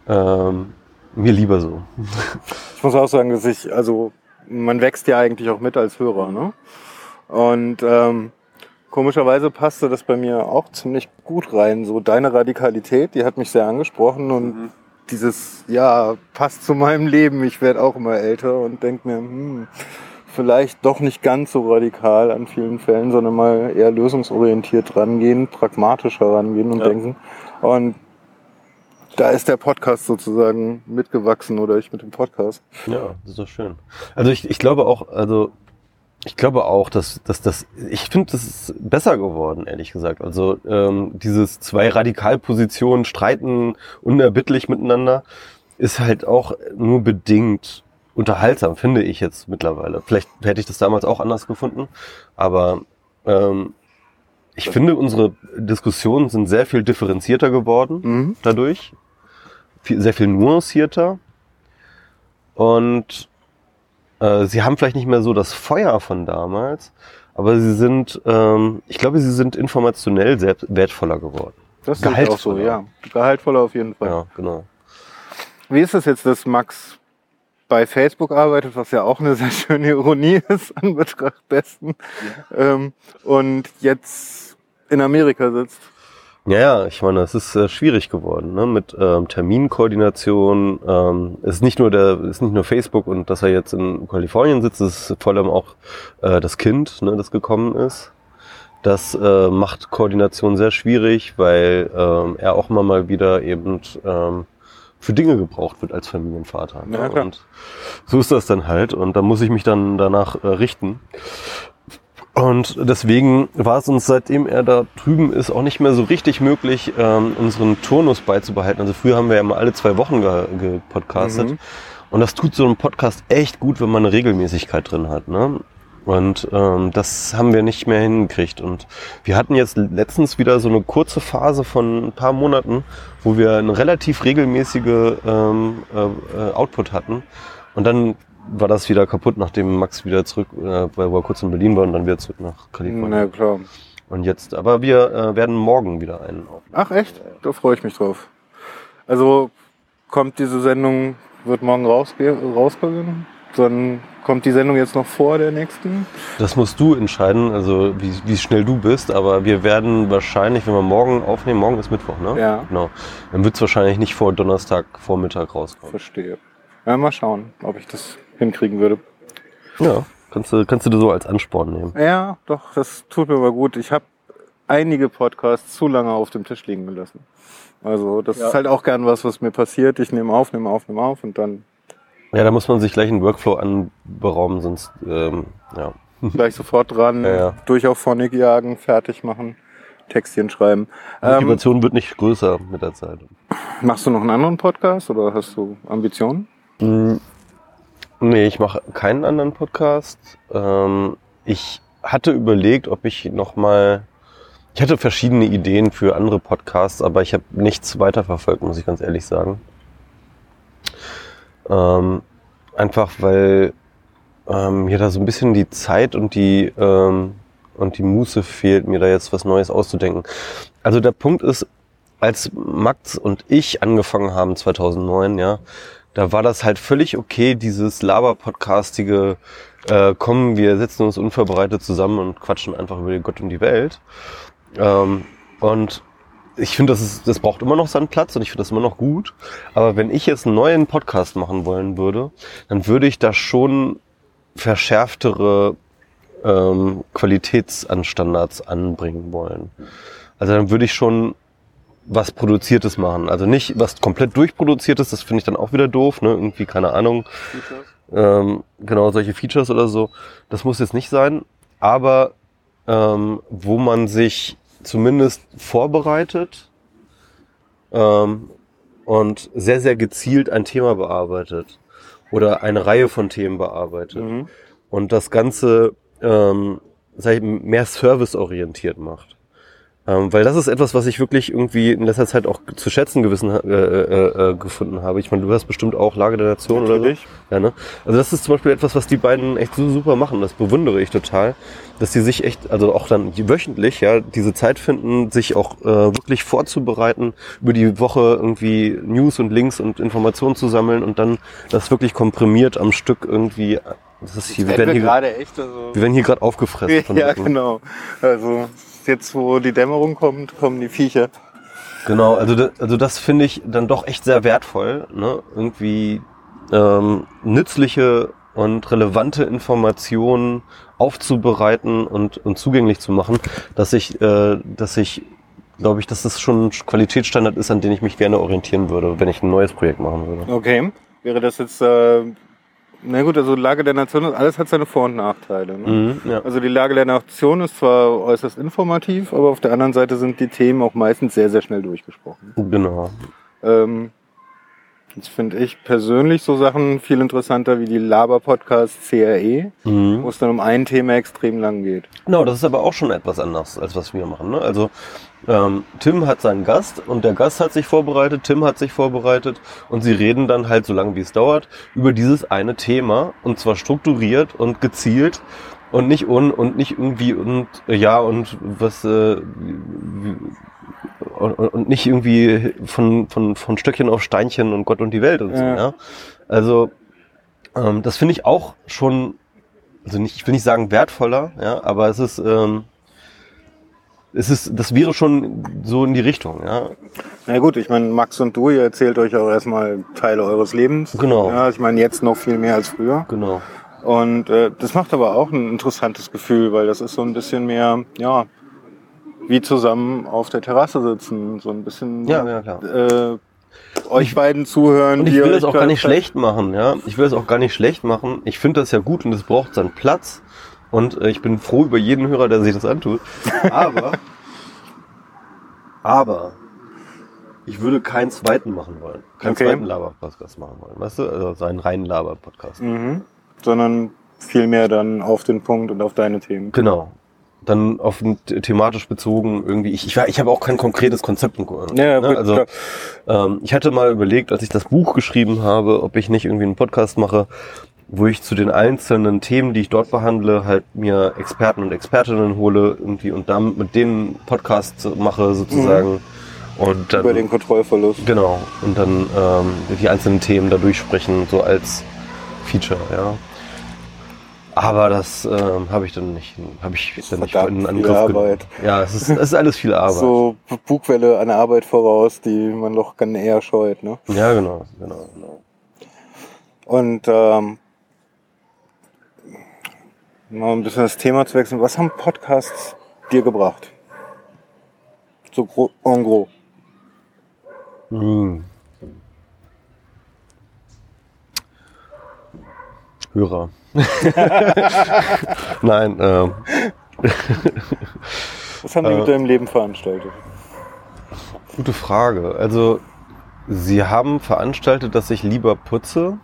ähm, mir lieber so. (laughs) Ich muss auch sagen, dass ich, also man wächst ja eigentlich auch mit als Hörer, ne? Und ähm, komischerweise passte das bei mir auch ziemlich gut rein. So deine Radikalität, die hat mich sehr angesprochen und dieses, ja, passt zu meinem Leben. Ich werde auch immer älter und denke mir, hm, vielleicht doch nicht ganz so radikal an vielen Fällen, sondern mal eher lösungsorientiert rangehen, pragmatischer rangehen und Ja. denken. Und da ist der Podcast sozusagen mitgewachsen oder ich mit dem Podcast. Ja, das ist doch schön. Also ich, ich glaube auch, also ich glaube auch, dass, dass das, ich finde, das ist besser geworden, ehrlich gesagt. Also ähm, dieses zwei Radikalpositionen streiten unerbittlich miteinander ist halt auch nur bedingt unterhaltsam, finde ich jetzt mittlerweile. Vielleicht hätte ich das damals auch anders gefunden, aber ähm, ich finde, unsere Diskussionen sind sehr viel differenzierter geworden Mhm. dadurch, viel, sehr viel nuancierter und äh, sie haben vielleicht nicht mehr so das Feuer von damals, aber sie sind, ähm, ich glaube, sie sind informationell sehr wertvoller geworden. Das ich auch so, ja. Gehaltvoller auf jeden Fall. Ja, genau. Wie ist es jetzt, dass Max bei Facebook arbeitet, was ja auch eine sehr schöne Ironie ist, an Betracht dessen, ähm, und jetzt in Amerika sitzt? Ja, ja, ich meine, es ist äh, schwierig geworden, ne? Mit ähm, Terminkoordination. Ähm, es ist nicht nur der, es ist nicht nur Facebook und dass er jetzt in Kalifornien sitzt, es ist vor allem auch äh, das Kind, ne, das gekommen ist. Das äh, macht Koordination sehr schwierig, weil ähm, er auch immer mal wieder eben ähm, für Dinge gebraucht wird als Familienvater. ne? Ja, klar. Und so ist das dann halt und da muss ich mich dann danach äh, richten. Und deswegen war es uns, seitdem er da drüben ist, auch nicht mehr so richtig möglich, ähm, unseren Turnus beizubehalten. Also früher haben wir ja mal alle zwei Wochen ge gepodcastet. Mhm. Und das tut so einem Podcast echt gut, wenn man eine Regelmäßigkeit drin hat. Ne? Und ähm, das haben wir nicht mehr hingekriegt. Und wir hatten jetzt letztens wieder so eine kurze Phase von ein paar Monaten, wo wir eine relativ regelmäßige ähm, äh, äh, Output hatten. Und dann war das wieder kaputt, nachdem Max wieder zurück, äh, weil er kurz in Berlin war und dann wieder zurück nach Kalifornien. Na klar. Und jetzt, aber wir äh, werden morgen wieder einen aufnehmen. Ach echt? Da freue ich mich drauf. Also kommt diese Sendung, wird morgen rausge rauskommen? Dann kommt die Sendung jetzt noch vor der nächsten? Das musst du entscheiden, also wie, wie schnell du bist, aber wir werden wahrscheinlich, wenn wir morgen aufnehmen, morgen ist Mittwoch, ne? Ja. Genau. Dann wird es wahrscheinlich nicht vor Donnerstag Vormittag rauskommen. Verstehe. Ja, mal schauen, ob ich das hinkriegen würde. Ja. Kannst du, kannst du dir so als Ansporn nehmen. Ja, doch, das tut mir mal gut. Ich habe einige Podcasts zu lange auf dem Tisch liegen gelassen. Also das Ja. ist halt auch gern was, was mir passiert. Ich nehme auf, nehme auf, nehme auf und dann Ja, da muss man sich gleich einen Workflow anberaumen, sonst, ähm, ja. gleich sofort dran, Ja, ja. durch auf Phonic jagen, fertig machen, Textchen schreiben. Die Ähm, Motivation wird nicht größer mit der Zeit. machst du noch einen anderen Podcast oder hast du Ambitionen? Nee, ich mache keinen anderen Podcast. Ähm, ich hatte überlegt, ob ich noch mal ich hatte verschiedene Ideen für andere Podcasts, aber ich habe nichts weiterverfolgt, muss ich ganz ehrlich sagen. Ähm, einfach weil ähm, mir da so ein bisschen die Zeit und die ähm, und die Muße fehlt, mir da jetzt was Neues auszudenken. Also der Punkt ist, als Max und ich angefangen haben 2009, ja, da war das halt völlig okay, dieses Laber-Podcastige, äh, kommen, wir setzen uns unvorbereitet zusammen und quatschen einfach über Gott und die Welt. Ähm, und ich finde, das, ist, das braucht immer noch seinen Platz und ich finde das immer noch gut. Aber wenn ich jetzt einen neuen Podcast machen wollen würde, dann würde ich da schon verschärftere ähm, Qualitätsanstandards anbringen wollen. Also dann würde ich schon was Produziertes machen. Also nicht was komplett durchproduziertes, das finde ich dann auch wieder doof, ne? Irgendwie, keine Ahnung. Ähm, genau, solche Features oder so. Das muss jetzt nicht sein. Aber ähm, wo man sich zumindest vorbereitet ähm, und sehr, sehr gezielt ein Thema bearbeitet oder eine Reihe von Themen bearbeitet Mhm. und das Ganze ähm, sag ich, mehr serviceorientiert macht. Ähm, weil das ist etwas, was ich wirklich irgendwie in letzter Zeit auch zu schätzen gewissen, äh, äh, äh, gefunden habe. Ich meine, du hast bestimmt auch Lage der Nation Natürlich. oder so. Ja, ne? Also das ist zum Beispiel etwas, was die beiden echt so super machen. Das bewundere ich total, dass die sich echt, also auch dann wöchentlich, ja, diese Zeit finden, sich auch äh, wirklich vorzubereiten, über die Woche irgendwie News und Links und Informationen zu sammeln und dann das wirklich komprimiert am Stück irgendwie. Das ist hier, wir werden hier, wir werden hier gerade aufgefressen. (laughs) ja, genau. Also jetzt, wo die Dämmerung kommt, kommen die Viecher. Genau, also, da, also das finde ich dann doch echt sehr wertvoll, ne? irgendwie ähm, nützliche und relevante Informationen aufzubereiten und, und zugänglich zu machen, dass ich, äh, dass ich, glaube ich, dass das schon ein Qualitätsstandard ist, an den ich mich gerne orientieren würde, wenn ich ein neues Projekt machen würde. Okay. Wäre das jetzt, äh, na gut, also Lage der Nation, alles hat seine Vor- und Nachteile. Ne? Mhm, ja. Also die Lage der Nation ist zwar äußerst informativ, aber auf der anderen Seite sind die Themen auch meistens sehr, sehr schnell durchgesprochen. Genau. Ähm, jetzt finde ich persönlich so Sachen viel interessanter wie die Laber-Podcast CRE, Mhm. wo es dann um ein Thema extrem lang geht. Genau, das ist aber auch schon etwas anders, als was wir machen. Ne? Also ähm, Tim hat seinen Gast und der Gast hat sich vorbereitet, Tim hat sich vorbereitet und sie reden dann halt, so lange wie es dauert, über dieses eine Thema und zwar strukturiert und gezielt und nicht un und nicht irgendwie und ja und was äh, und und nicht irgendwie von, von, von Stöckchen auf Steinchen und Gott und die Welt und so. Ja. Ja? Also ähm, das finde ich auch schon also nicht, ich will nicht sagen wertvoller, ja, aber es ist, ähm, es ist, das wäre schon so in die Richtung, ja. Na gut, ich meine, Max und du, ihr erzählt euch auch erstmal Teile eures Lebens. Genau. Ja, ich meine, jetzt noch viel mehr als früher. Genau. Und äh, das macht aber auch ein interessantes Gefühl, weil das ist so ein bisschen mehr, ja, wie zusammen auf der Terrasse sitzen. So ein bisschen Ja, ja, klar. Äh, euch beiden zuhören. Und ich will das auch gar nicht schlecht machen, ja. Ich will das auch gar nicht schlecht machen. Ich finde das ja gut und es braucht seinen Platz. Und äh, ich bin froh über jeden Hörer, der sich das antut. Aber, aber, ich würde keinen zweiten machen wollen. Keinen Okay. zweiten Laber-Podcast machen wollen, weißt du? Also seinen reinen Laber-Podcast. Mhm. Sondern viel mehr dann auf den Punkt und auf deine Themen. Genau. Dann auf thematisch bezogen irgendwie. Ich, ich, war- ich habe auch kein konkretes Konzept. Ja, ne? gut, Also ähm, ich hatte mal überlegt, als ich das Buch geschrieben habe, ob ich nicht irgendwie einen Podcast mache, wo ich zu den einzelnen Themen, die ich dort behandle, halt mir Experten und Expertinnen hole irgendwie und dann mit denen Podcast mache sozusagen. Und dann, Über den Kontrollverlust. Genau. Und dann ähm, die einzelnen Themen da durchsprechen, so als Feature, ja. Aber das ähm, habe ich dann nicht, habe ich dann nicht in viel Angriff genommen. Arbeit. Ja, es ist, es ist alles viel (laughs) Arbeit. So Bugwelle an Arbeit voraus, die man doch gerne eher scheut. Ne? Ja, genau, genau, genau. Und ähm, mal ein bisschen das Thema zu wechseln. Was haben Podcasts dir gebracht? So gro en gros. Hm. Hörer. (laughs) Nein, ähm, Was haben die Äh. mit deinem Leben veranstaltet? gute Frage. Also, Sie haben veranstaltet, dass ich lieber putze.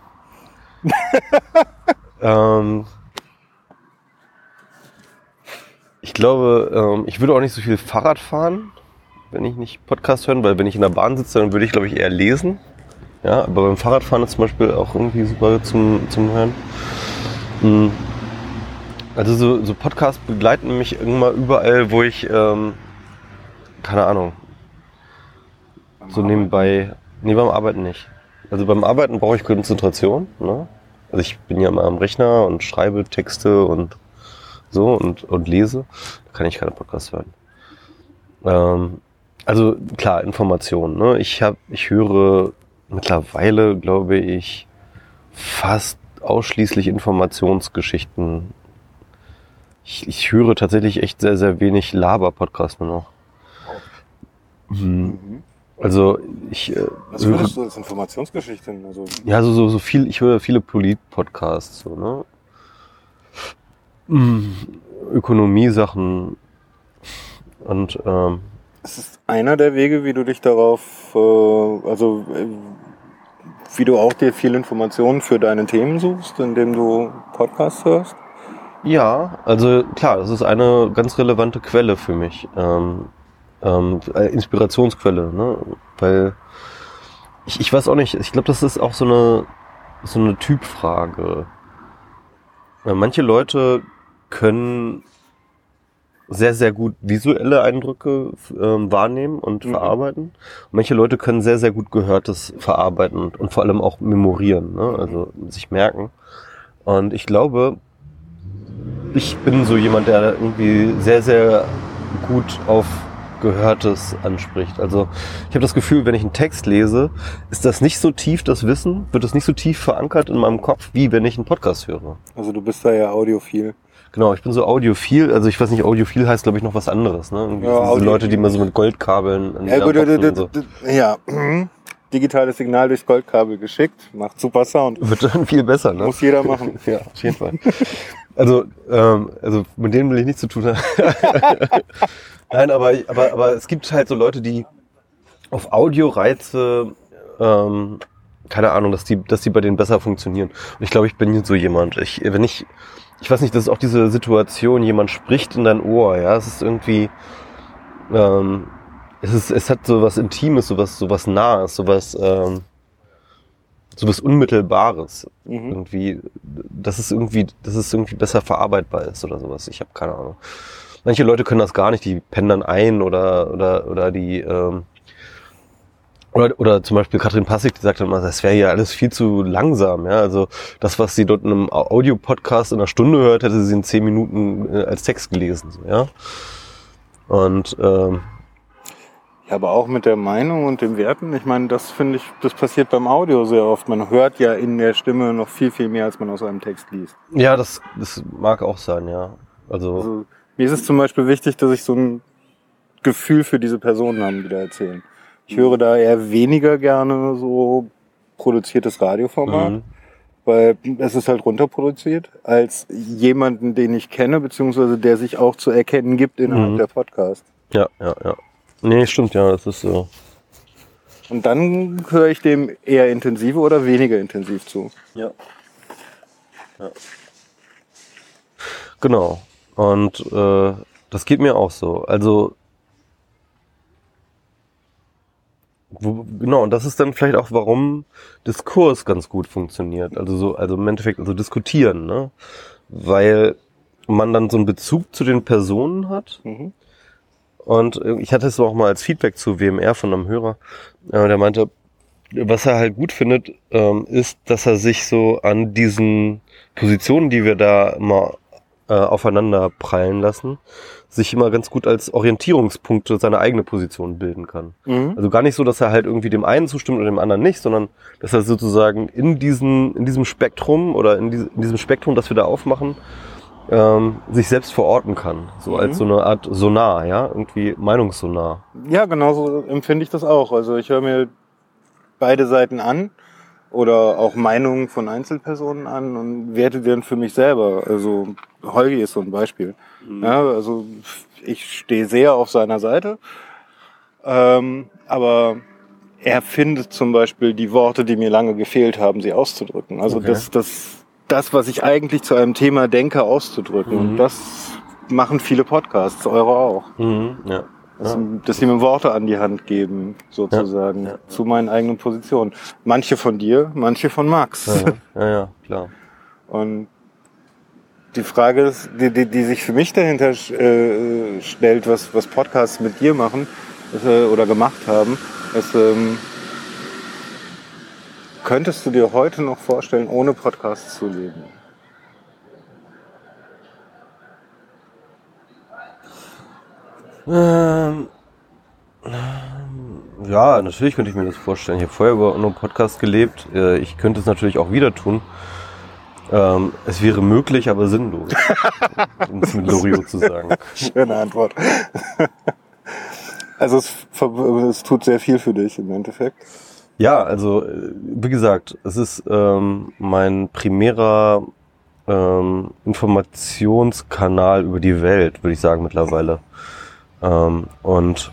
(laughs) ähm, ich glaube, ähm, ich würde auch nicht so viel Fahrrad fahren, wenn ich nicht Podcast hören, weil wenn ich in der Bahn sitze, dann würde ich, glaube ich, eher lesen. Ja, aber beim Fahrradfahren ist zum Beispiel auch irgendwie super zum, zum Hören. Hm. Also so, so Podcasts begleiten mich immer überall, wo ich, ähm, keine Ahnung, so nebenbei, nee, beim Arbeiten nicht. Also beim Arbeiten brauche ich Konzentration. Ne? Also ich bin ja immer am Rechner und schreibe Texte und so und, und lese. Da kann ich keine Podcasts hören. Ähm, also klar, Informationen. Ne? Ich, hab, ich höre mittlerweile, glaube ich, fast ausschließlich Informationsgeschichten. Ich, ich höre tatsächlich echt sehr, sehr wenig Laber-Podcasts nur noch. Mhm. Also ich äh, Was würdest du als Informationsgeschichte? Also, Ja, so, so, so viel, ich höre viele Polit-Podcasts, so, ne? Ökonomiesachen und ähm, es ist einer der Wege, wie du dich darauf, äh, also äh, wie du auch dir viel Informationen für deine Themen suchst, indem du Podcasts hörst. ja, also klar, das ist eine ganz relevante Quelle für mich, ähm, ähm, äh, Inspirationsquelle, ne? Weil ich, ich weiß auch nicht, ich glaube, das ist auch so eine so eine Typfrage. Weil manche Leute können sehr, sehr gut visuelle Eindrücke ähm, wahrnehmen und Mhm. verarbeiten. Und manche Leute können sehr, sehr gut Gehörtes verarbeiten und, und vor allem auch memorieren, ne? also sich merken. Und ich glaube, ich bin so jemand, der irgendwie sehr, sehr gut auf Gehörtes anspricht. Also ich habe das Gefühl, wenn ich einen Text lese, ist das nicht so tief, das Wissen, wird das nicht so tief verankert in meinem Kopf, wie wenn ich einen Podcast höre. Also du bist da ja audiophil. Genau, ich bin so audiophil, also ich weiß nicht, audiophil heißt glaube ich noch was anderes, ne? Ja, diese Leute, die immer so mit Goldkabeln an Ja, gut, so. ja. digitales Signal durchs Goldkabel geschickt, macht super Sound. Wird dann viel besser, ne? Muss jeder machen. (laughs) Ja, auf jeden Fall. Also, ähm, also mit denen will ich nichts zu tun haben. (laughs) Nein, aber, aber, aber es gibt halt so Leute, die auf Audioreize, ähm, keine Ahnung, dass die, dass die bei denen besser funktionieren. Und ich glaube, ich bin so jemand. Ich, wenn ich, ich weiß nicht, das ist auch diese Situation, jemand spricht in dein Ohr, ja, es ist irgendwie, ähm, es ist, es hat so was Intimes, so was, so was Nahes, so was, ähm, so was Unmittelbares Mhm. irgendwie, dass es irgendwie, dass es irgendwie besser verarbeitbar ist oder sowas. Ich habe keine Ahnung. Manche Leute können das gar nicht, die pennen dann ein oder oder oder die ähm, oder, oder zum Beispiel Katrin Passig, die sagt dann mal, das wäre ja alles viel zu langsam. Ja, also das, was sie dort in einem Audio-Podcast in einer Stunde hört, hätte sie in zehn Minuten äh, als Text gelesen. Ja. Und ähm, Ja, aber auch mit der Meinung und den Werten. Ich meine, das finde ich, das passiert beim Audio sehr oft. Man hört ja in der Stimme noch viel, viel mehr, als man aus einem Text liest. ja, das, das mag auch sein, ja. Also, Also, mir ist es zum Beispiel wichtig, dass ich so ein Gefühl für diese Personen habe, die da erzählen. Ich höre da eher weniger gerne so produziertes Radioformat, mhm. weil es ist halt runterproduziert, als jemanden, den ich kenne, beziehungsweise der sich auch zu erkennen gibt innerhalb Mhm. der Podcast. ja, ja, ja. Nee, stimmt, ja, das ist so. Und dann höre ich dem eher intensiv oder weniger intensiv zu. Ja. ja. Genau. Und äh, das geht mir auch so. Also wo, genau, und das ist dann vielleicht auch, warum Diskurs ganz gut funktioniert. Also so, also im Endeffekt, also diskutieren, ne? Weil man dann so einen Bezug zu den Personen hat. Mhm. Und äh, ich hatte es auch mal als Feedback zu WMR von einem Hörer, äh, der meinte, was er halt gut findet, ähm, ist, dass er sich so an diesen Positionen, die wir da immer äh, aufeinander prallen lassen, sich immer ganz gut als Orientierungspunkte seine eigene Position bilden kann. Mhm. Also gar nicht so, dass er halt irgendwie dem einen zustimmt oder dem anderen nicht, sondern dass er sozusagen in diesem, in diesem Spektrum oder in, diese, in diesem Spektrum, das wir da aufmachen, ähm, sich selbst verorten kann. So Mhm. als so eine Art Sonar, ja, irgendwie Meinungssonar. Ja, genauso empfinde ich das auch. Also ich höre mir beide Seiten an oder auch Meinungen von Einzelpersonen an und werte dann für mich selber. Also Holgi ist so ein Beispiel. Ja, also ich stehe sehr auf seiner Seite, ähm, aber er findet zum Beispiel die Worte, die mir lange gefehlt haben, sie auszudrücken. Also Okay. das, das, das, was ich eigentlich zu einem Thema denke, auszudrücken. Mhm. Und das machen viele Podcasts, eure auch. Mhm, ja. Dass, dass sie mir Worte an die Hand geben, sozusagen, Ja, ja. zu meinen eigenen Positionen. Manche von dir, manche von Max. Ja, ja, ja, ja, klar. (laughs) Und die Frage ist, die, die, die sich für mich dahinter äh, stellt, was, was Podcasts mit dir machen ist, äh, oder gemacht haben, ist, ähm, könntest du dir heute noch vorstellen, ohne Podcasts zu leben? Ähm, ja, natürlich könnte ich mir das vorstellen. Ich habe vorher über einen Podcast gelebt. Äh, Ich könnte es natürlich auch wieder tun. Ähm, es wäre möglich, aber sinnlos. (laughs) um es mit Loriot zu sagen. Schöne Antwort. Also es, es tut sehr viel für dich im Endeffekt. Ja, also äh, wie gesagt, es ist ähm, mein primärer ähm, Informationskanal über die Welt, würde ich sagen mittlerweile. Ähm, und,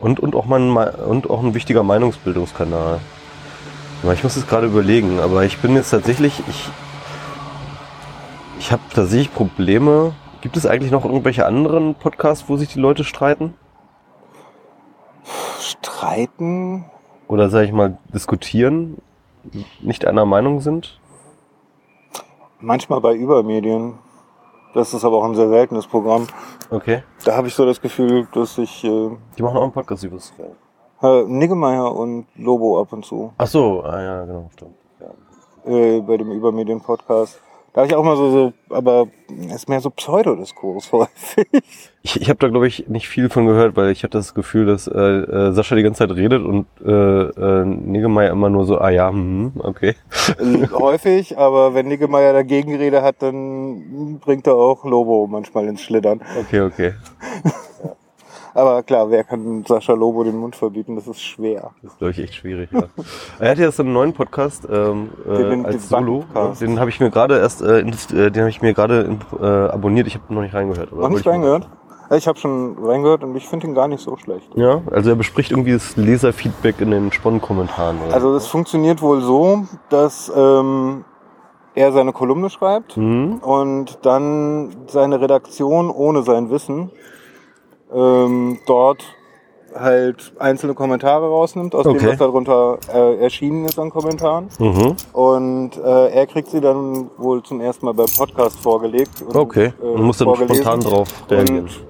und, und, auch mein, Me- und auch ein wichtiger Meinungsbildungskanal. Ich muss es gerade überlegen, aber ich bin jetzt tatsächlich, ich, ich habe tatsächlich Probleme. Gibt es eigentlich noch irgendwelche anderen Podcasts, wo sich die Leute streiten? Streiten? Oder sag ich mal, diskutieren, nicht einer Meinung sind? Manchmal bei Übermedien. Das ist aber auch ein sehr seltenes Programm. Okay. Da habe ich so das Gefühl, dass ich äh, Die machen auch einen Podcast über das. äh, Niggemeier und Lobo ab und zu Ach so, ah, ja, genau, stimmt. Ja. äh, bei dem Übermedien-Podcast. Da habe ich auch mal so, so aber es ist mehr so Pseudodiskurs (laughs) häufig. Ich, ich habe da, glaube ich, nicht viel von gehört, weil ich hatte das Gefühl, dass äh, äh, Sascha die ganze Zeit redet und äh, äh, Niggemeier immer nur so, ah ja, hm, okay. Äh, (laughs) häufig, aber wenn Niggemeier dagegen Rede hat, dann bringt er auch Lobo manchmal ins Schlittern. Okay, okay. (laughs) Aber klar, wer kann Sascha Lobo den Mund verbieten? Das ist schwer. Das ist, glaube ich, echt schwierig, ja. (laughs) er hat jetzt einen neuen Podcast ähm, äh, Den- den als Solo. Podcast. Den habe ich mir gerade erst, äh, äh, den habe ich mir gerade äh, abonniert. Ich habe noch nicht reingehört. Noch nicht reingehört? Ich habe schon reingehört und ich finde ihn gar nicht so schlecht. Ja, also er bespricht irgendwie das Leserfeedback in den Sponnenkommentaren. oder? Also es funktioniert wohl so, dass ähm, er seine Kolumne schreibt Mhm. und dann seine Redaktion ohne sein Wissen ähm, dort halt einzelne Kommentare rausnimmt, aus Okay. dem, was darunter äh, erschienen ist an Kommentaren. Mhm. Und äh, er kriegt sie dann wohl zum ersten Mal beim Podcast vorgelegt. Und, Okay. äh, Und muss dann spontan drauf reagieren. Und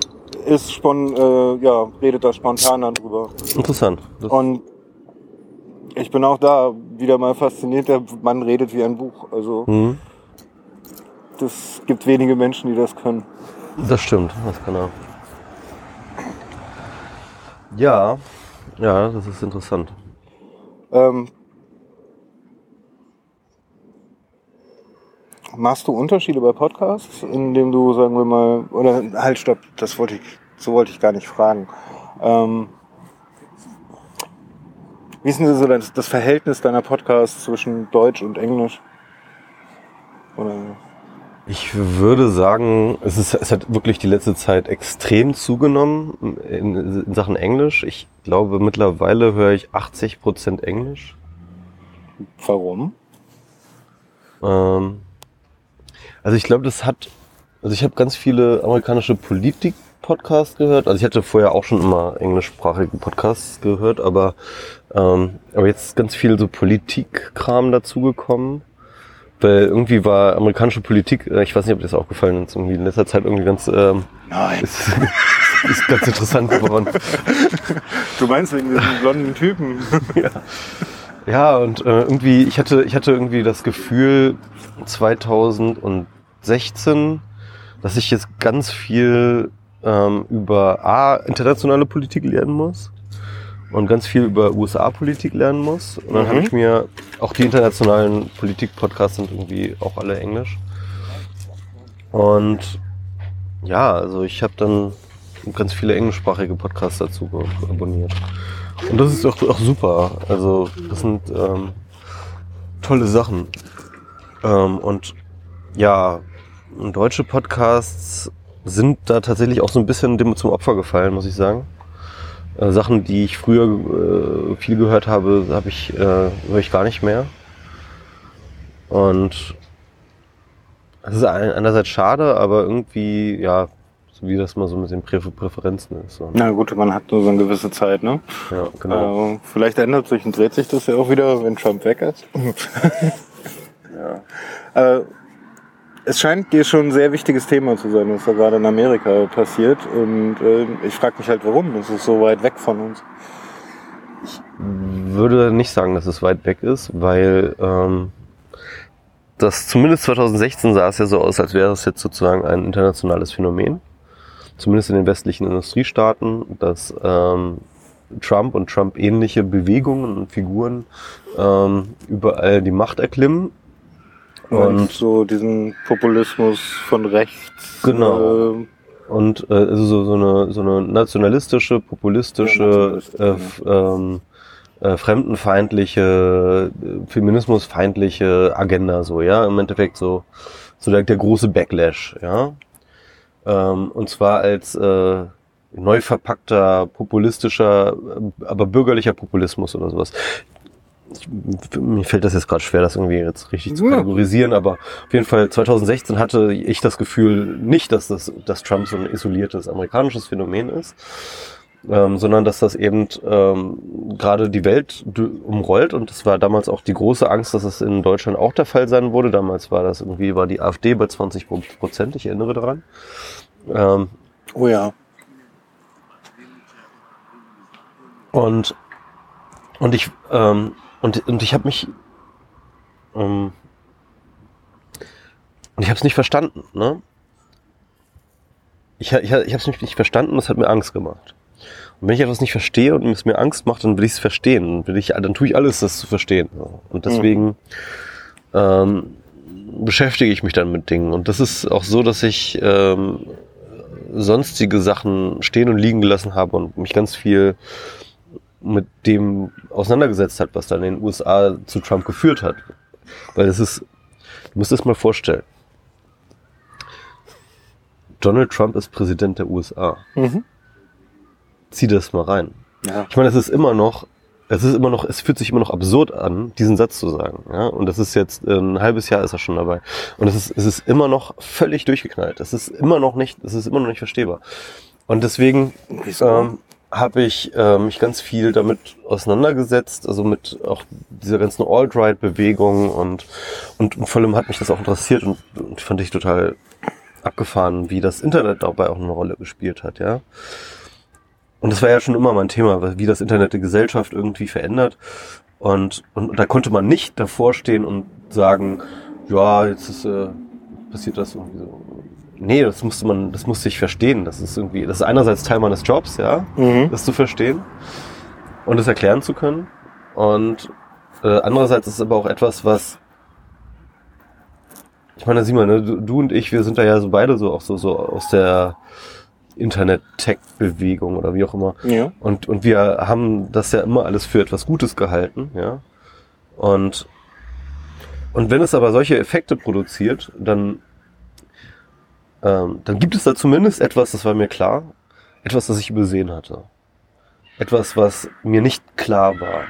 ist spon äh, ja, redet da spontan dann drüber. Interessant. Das, Und ich bin auch da wieder mal fasziniert, der Mann redet wie ein Buch. Also mhm. das gibt wenige Menschen, die das können. das stimmt, das kann er. Ja, ja, das ist interessant. Ähm, machst du Unterschiede bei Podcasts, indem du, sagen wir mal, oder halt stopp, das wollte ich, so wollte ich gar nicht fragen. Ähm, wie ist denn so das, das Verhältnis deiner Podcasts zwischen Deutsch und Englisch? Oder Ich würde sagen, es, ist, es hat wirklich die letzte Zeit extrem zugenommen in, in Sachen Englisch. Ich glaube, mittlerweile höre ich 80% Englisch. warum? Ähm, also ich glaube, das hat, also ich habe ganz viele amerikanische Politik-Podcasts gehört. Also ich hatte vorher auch schon immer englischsprachige Podcasts gehört, aber, ähm, aber jetzt ist ganz viel so Politik-Kram dazugekommen. Weil irgendwie war amerikanische Politik, äh, ich weiß nicht, ob dir das aufgefallen ist, irgendwie in letzter Zeit irgendwie ganz, ähm, Nein. ist, (laughs) ist ganz interessant geworden. Du meinst wegen diesem blonden Typen? (laughs) Ja, und äh, irgendwie, ich hatte, ich hatte irgendwie das Gefühl 2016, dass ich jetzt ganz viel ähm, über A, internationale Politik lernen muss und ganz viel über USA-Politik lernen muss. Und dann Mhm. habe ich mir, auch die internationalen Politik-Podcasts sind irgendwie auch alle Englisch. Und ja, also ich habe dann ganz viele englischsprachige Podcasts dazu abonniert. Und das ist auch, auch super. Also das sind ähm, tolle Sachen. Ähm, und ja, deutsche Podcasts sind da tatsächlich auch so ein bisschen dem zum Opfer gefallen, muss ich sagen. Äh, Sachen, die ich früher äh, viel gehört habe, habe ich äh, höre ich gar nicht mehr. Und es ist ein- einerseits schade, aber irgendwie ja, so wie das mal so mit den Prä Präferenzen ist. So. Na gut, man hat nur so eine gewisse Zeit, ne? Ja, genau. Äh, vielleicht ändert sich und dreht sich das ja auch wieder, wenn Trump weg ist. ja. (laughs) äh, es scheint dir schon ein sehr wichtiges Thema zu sein, was da gerade in Amerika passiert. Und äh, ich frage mich halt, warum. Das ist so weit weg von uns. würde nicht sagen, dass es weit weg ist, weil ähm, das zumindest 2016 sah es ja so aus, als wäre es jetzt sozusagen ein internationales Phänomen. Zumindest in den westlichen Industriestaaten, dass ähm, Trump und Trump-ähnliche Bewegungen und Figuren ähm, überall die Macht erklimmen. Und so diesen Populismus von rechts Genau. äh, und äh, also so, so, eine, so eine nationalistische, populistische, Ja, nationalistisch, äh, ähm, äh, fremdenfeindliche, äh, feminismusfeindliche Agenda, so, ja, im Endeffekt so, so der, der große Backlash, ja. Ähm, und zwar als äh, neu verpackter, populistischer, äh, aber bürgerlicher Populismus oder sowas. Ich, mir fällt das jetzt gerade schwer, das irgendwie jetzt richtig zu kategorisieren, aber auf jeden Fall 2016 hatte ich das Gefühl nicht, dass das, dass Trump so ein isoliertes amerikanisches Phänomen ist, ähm, sondern dass das eben ähm, gerade die Welt umrollt und das war damals auch die große Angst, dass es in Deutschland auch der Fall sein würde. Damals war das irgendwie war die AfD bei 20 Prozent, ich erinnere daran. Ähm, Oh ja. Und, und ich, ähm, und, und ich habe mich, ähm, und ich habe es nicht verstanden, ne? Ich, ich, ich habe es nicht, verstanden und es hat mir Angst gemacht. Und wenn ich etwas nicht verstehe und es mir Angst macht, dann will ich es verstehen. Dann, will ich, dann tue ich alles, das zu verstehen. Und deswegen ähm, beschäftige ich mich dann mit Dingen. Und das ist auch so, dass ich ähm, sonstige Sachen stehen und liegen gelassen habe und mich ganz viel mit dem auseinandergesetzt hat, was dann in den USA zu Trump geführt hat. Weil es ist, du musst es mal vorstellen. Donald Trump ist Präsident der USA. Mhm. Zieh das mal rein. Ja. Ich meine, es ist immer noch, es ist immer noch, es fühlt sich immer noch absurd an, diesen Satz zu sagen. Ja? Und das ist jetzt äh, ein halbes Jahr ist er schon dabei. Und es ist, es ist immer noch völlig durchgeknallt. Es ist immer noch nicht, es ist immer noch nicht verstehbar. Und deswegen ähm, habe ich äh, mich ganz viel damit auseinandergesetzt, also mit auch dieser ganzen Alt-Right-Bewegung und, und, und vor allem hat mich das auch interessiert und, und fand ich total abgefahren, wie das Internet dabei auch eine Rolle gespielt hat, ja. Und das war ja schon immer mein Thema, wie das Internet die Gesellschaft irgendwie verändert. Und, und da konnte man nicht davor stehen und sagen, ja, jetzt ist, äh, passiert das irgendwie so. Nee, das musste man, das musste ich verstehen. Das ist irgendwie, das ist einerseits Teil meines Jobs, ja, Mhm. das zu verstehen und es erklären zu können. Und äh, andererseits ist es aber auch etwas, was ich meine, Simon, ne, du, du und ich, wir sind da ja so beide so auch so, so aus der Internet-Tech-Bewegung oder wie auch immer. Ja. Und, und wir haben das ja immer alles für etwas Gutes gehalten, ja. Und, und wenn es aber solche Effekte produziert, dann, ähm, dann gibt es da zumindest etwas, das war mir klar, etwas, das ich übersehen hatte. Etwas, was mir nicht klar war.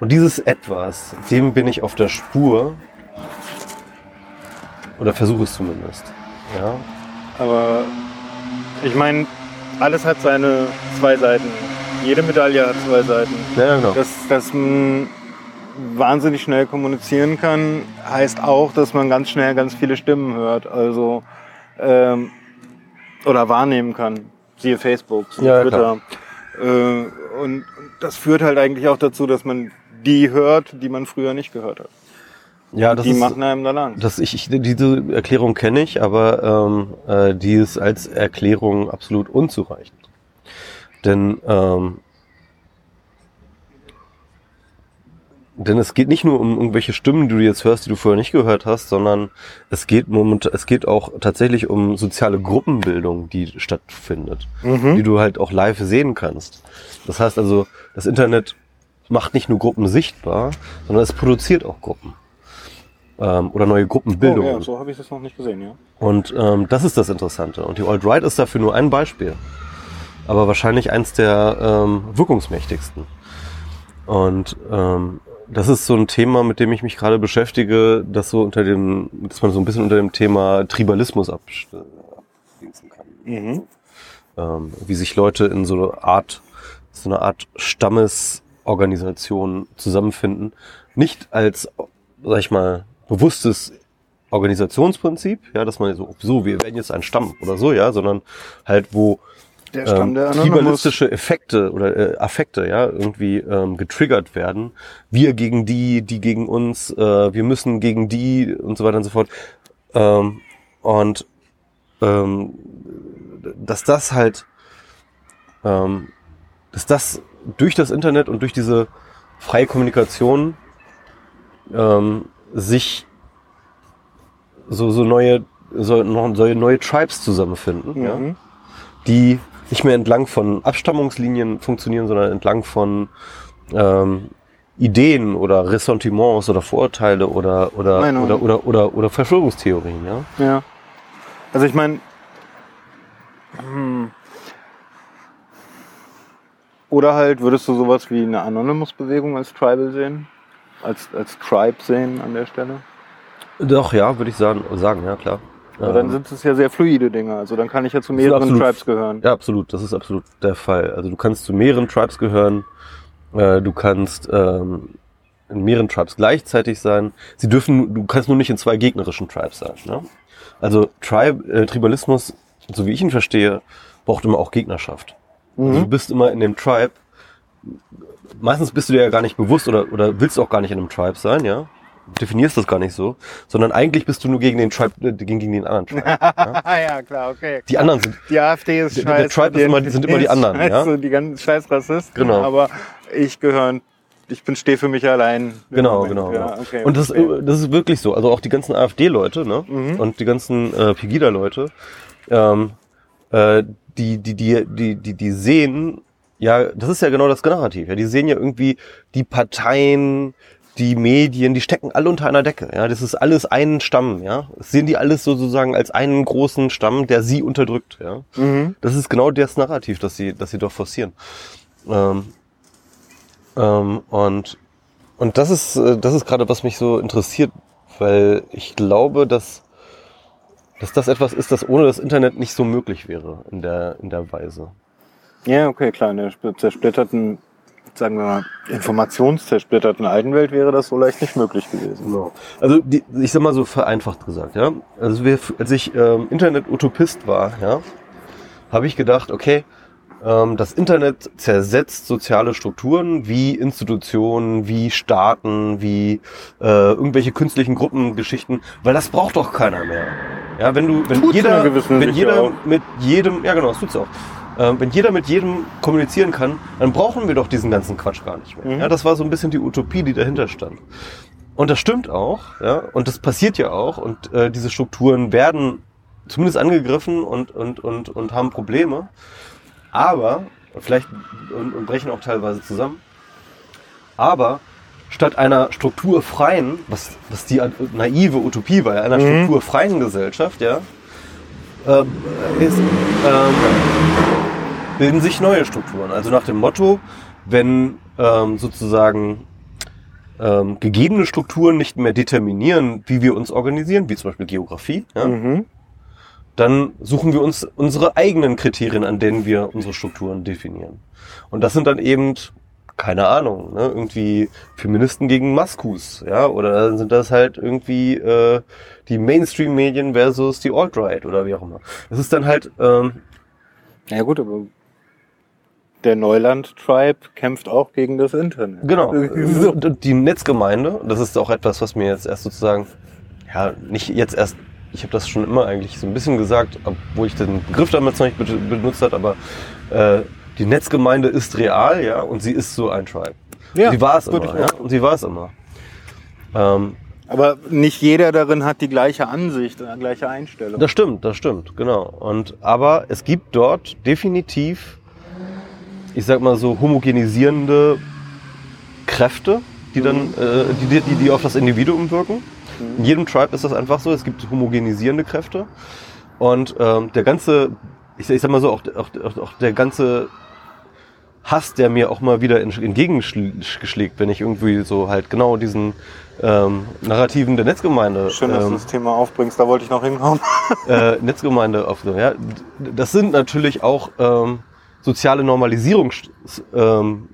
Und dieses Etwas, dem bin ich auf der Spur, oder versuche es zumindest, ja. Aber ich meine, alles hat seine zwei Seiten. Jede Medaille hat zwei Seiten. Ja, genau. Dass, dass man wahnsinnig schnell kommunizieren kann, heißt auch, dass man ganz schnell ganz viele Stimmen hört. Also ähm, oder wahrnehmen kann. Siehe Facebook, siehe Ja, Twitter. Äh, und das führt halt eigentlich auch dazu, dass man die hört, die man früher nicht gehört hat. ja, das die ist, machen einem dann Angst. Das ich, ich, diese Erklärung kenne ich, aber ähm, äh, die ist als Erklärung absolut unzureichend. Denn, ähm, denn es geht nicht nur um irgendwelche Stimmen, die du jetzt hörst, die du vorher nicht gehört hast, sondern es geht moment, es geht auch tatsächlich um soziale Gruppenbildung, die stattfindet, Mhm. die du halt auch live sehen kannst. Das heißt also, das Internet macht nicht nur Gruppen sichtbar, sondern es produziert auch Gruppen ähm, oder neue Oh, Gruppenbildungen. ja, so habe ich das noch nicht gesehen, ja. Und ähm, das ist das Interessante. Und die Alt-Right ist dafür nur ein Beispiel. Aber wahrscheinlich eins der ähm, wirkungsmächtigsten. Und ähm, das ist so ein Thema, mit dem ich mich gerade beschäftige, das so unter dem, dass man so ein bisschen unter dem Thema Tribalismus abschließen kann. Mhm. Ähm, wie sich Leute in so eine Art, so eine Art Stammesorganisation zusammenfinden. Nicht als, sag ich mal, bewusstes Organisationsprinzip, ja, dass man so, so, wir werden jetzt ein Stamm oder so, ja, sondern halt, wo Der Stamm ähm, der Anonymous. tribalistische Effekte oder äh, Affekte, ja, irgendwie ähm, getriggert werden. Wir gegen die, die gegen uns, äh, wir müssen gegen die und so weiter und so fort. Ähm, und ähm, dass das halt, ähm, dass das durch das Internet und durch diese freie Kommunikation ähm, sich so, so neue soll noch, soll neue Tribes zusammenfinden, ja, Mhm. die nicht mehr entlang von Abstammungslinien funktionieren, sondern entlang von ähm, Ideen oder Ressentiments oder Vorurteile oder oder Meinung. oder, oder oder oder Verschwörungstheorien, ja. Ja. Also ich meine, hm. oder halt würdest du sowas wie eine Anonymous-Bewegung als Tribal sehen? Als, als Tribe sehen an der Stelle? Doch, ja, würde ich sagen, sagen, ja klar. Aber dann Ähm, sind es ja sehr fluide Dinge. Also dann kann ich ja zu mehreren absolut. Tribes gehören. Ja, absolut. Das ist absolut der Fall. Also du kannst zu mehreren Tribes gehören. Äh, du kannst ähm, in mehreren Tribes gleichzeitig sein. Sie dürfen, du kannst nur nicht in zwei gegnerischen Tribes sein. Ne? Also Tribe, äh, Tribalismus, so wie ich ihn verstehe, braucht immer auch Gegnerschaft. Also du bist immer in dem Tribe. Meistens bist du dir ja gar nicht bewusst oder, oder willst auch gar nicht in einem Tribe sein, ja. Definierst das gar nicht so, sondern eigentlich bist du nur gegen den Tribe, äh, gegen, gegen den anderen Tribe. Ah (laughs) ja, klar, okay. Die anderen sind, Die AfD ist scheiße. der Tribe ist immer- die sind immer die (laughs) anderen, ja? scheiße, Die ganzen scheiß Rassisten. Genau. Aber ich gehöre, ich bin stehe für mich allein. Genau, genau. Ja, genau. okay, und das, verstehe. das ist wirklich so. Also auch die ganzen AfD-Leute ne? Mhm. und die ganzen äh, Pegida-Leute, ähm, äh, die, die, die, die, die, die sehen, ja, das ist ja genau das Narrativ. Ja, die sehen ja irgendwie die Parteien, die Medien, die stecken alle unter einer Decke. Ja, das ist alles ein Stamm. Ja, das sehen die alles sozusagen als einen großen Stamm, der sie unterdrückt. Ja, Mhm. das ist genau das Narrativ, das sie, das sie doch forcieren. Ähm, ähm, und und das ist, äh, das ist gerade, was mich so interessiert, weil ich glaube, dass, dass das etwas ist, das ohne das Internet nicht so möglich wäre in der, in der Weise. Ja, okay, klar. In der sp- zersplitterten, sagen wir mal, informationszersplitterten alten Welt wäre das so leicht nicht möglich gewesen. Also die, ich sag mal so vereinfacht gesagt, ja. Also wir, als ich ähm, Internet-Utopist war, ja, habe ich gedacht, okay, ähm, das Internet zersetzt soziale Strukturen wie Institutionen, wie Staaten, wie äh, irgendwelche künstlichen Gruppengeschichten, weil das braucht doch keiner mehr. Ja, wenn du, wenn Tut's jeder, wenn jeder auch. mit jedem, ja genau, das tut's auch. Ähm, wenn jeder mit jedem kommunizieren kann, dann brauchen wir doch diesen ganzen Quatsch gar nicht mehr. Mhm. Ja, das war so ein bisschen die Utopie, die dahinter stand. Und das stimmt auch, ja, und das passiert ja auch, und äh, diese Strukturen werden zumindest angegriffen und, und, und, und haben Probleme, aber, vielleicht, und, und brechen auch teilweise zusammen, aber statt einer strukturfreien, was, was die naive Utopie war, einer Mhm. strukturfreien Gesellschaft, ja, ähm, ist, ähm, bilden sich neue Strukturen. Also nach dem Motto, wenn ähm, sozusagen ähm, gegebene Strukturen nicht mehr determinieren, wie wir uns organisieren, wie zum Beispiel Geografie, ja, Mhm. dann suchen wir uns unsere eigenen Kriterien, an denen wir unsere Strukturen definieren. Und das sind dann eben, keine Ahnung, ne, irgendwie Feministen gegen Maskus, ja, oder sind das halt irgendwie äh, die Mainstream-Medien versus die Alt-Right oder wie auch immer. Das ist dann halt, ähm, Ja gut, aber der Neuland-Tribe kämpft auch gegen das Internet. Genau. (laughs) So. Die Netzgemeinde, das ist auch etwas, was mir jetzt erst sozusagen, ja, nicht jetzt erst, ich habe das schon immer eigentlich so ein bisschen gesagt, obwohl ich den Begriff damals noch nicht be- benutzt hat, aber äh, die Netzgemeinde ist real, ja, und sie ist so ein Tribe. Ja, sie war es immer, ja, und sie war es immer. Ähm, Aber nicht jeder darin hat die gleiche Ansicht, die gleiche Einstellung. Das stimmt, das stimmt, genau. Und aber es gibt dort definitiv, ich sag mal so homogenisierende Kräfte, die dann, äh, die, die, die, auf das Individuum wirken. In jedem Tribe ist das einfach so. Es gibt homogenisierende Kräfte und ähm, der ganze, ich, ich sag mal so, auch, auch, auch, auch der ganze Hass, der mir auch mal wieder entgegengeschlägt, wenn ich irgendwie so halt genau diesen ähm, Narrativen der Netzgemeinde Schön, dass ähm, du das Thema aufbringst, da wollte ich noch hinkommen. äh, (laughs) Netzgemeinde auf ja, das sind natürlich auch ähm, soziale Normalisierungseffekte ähm,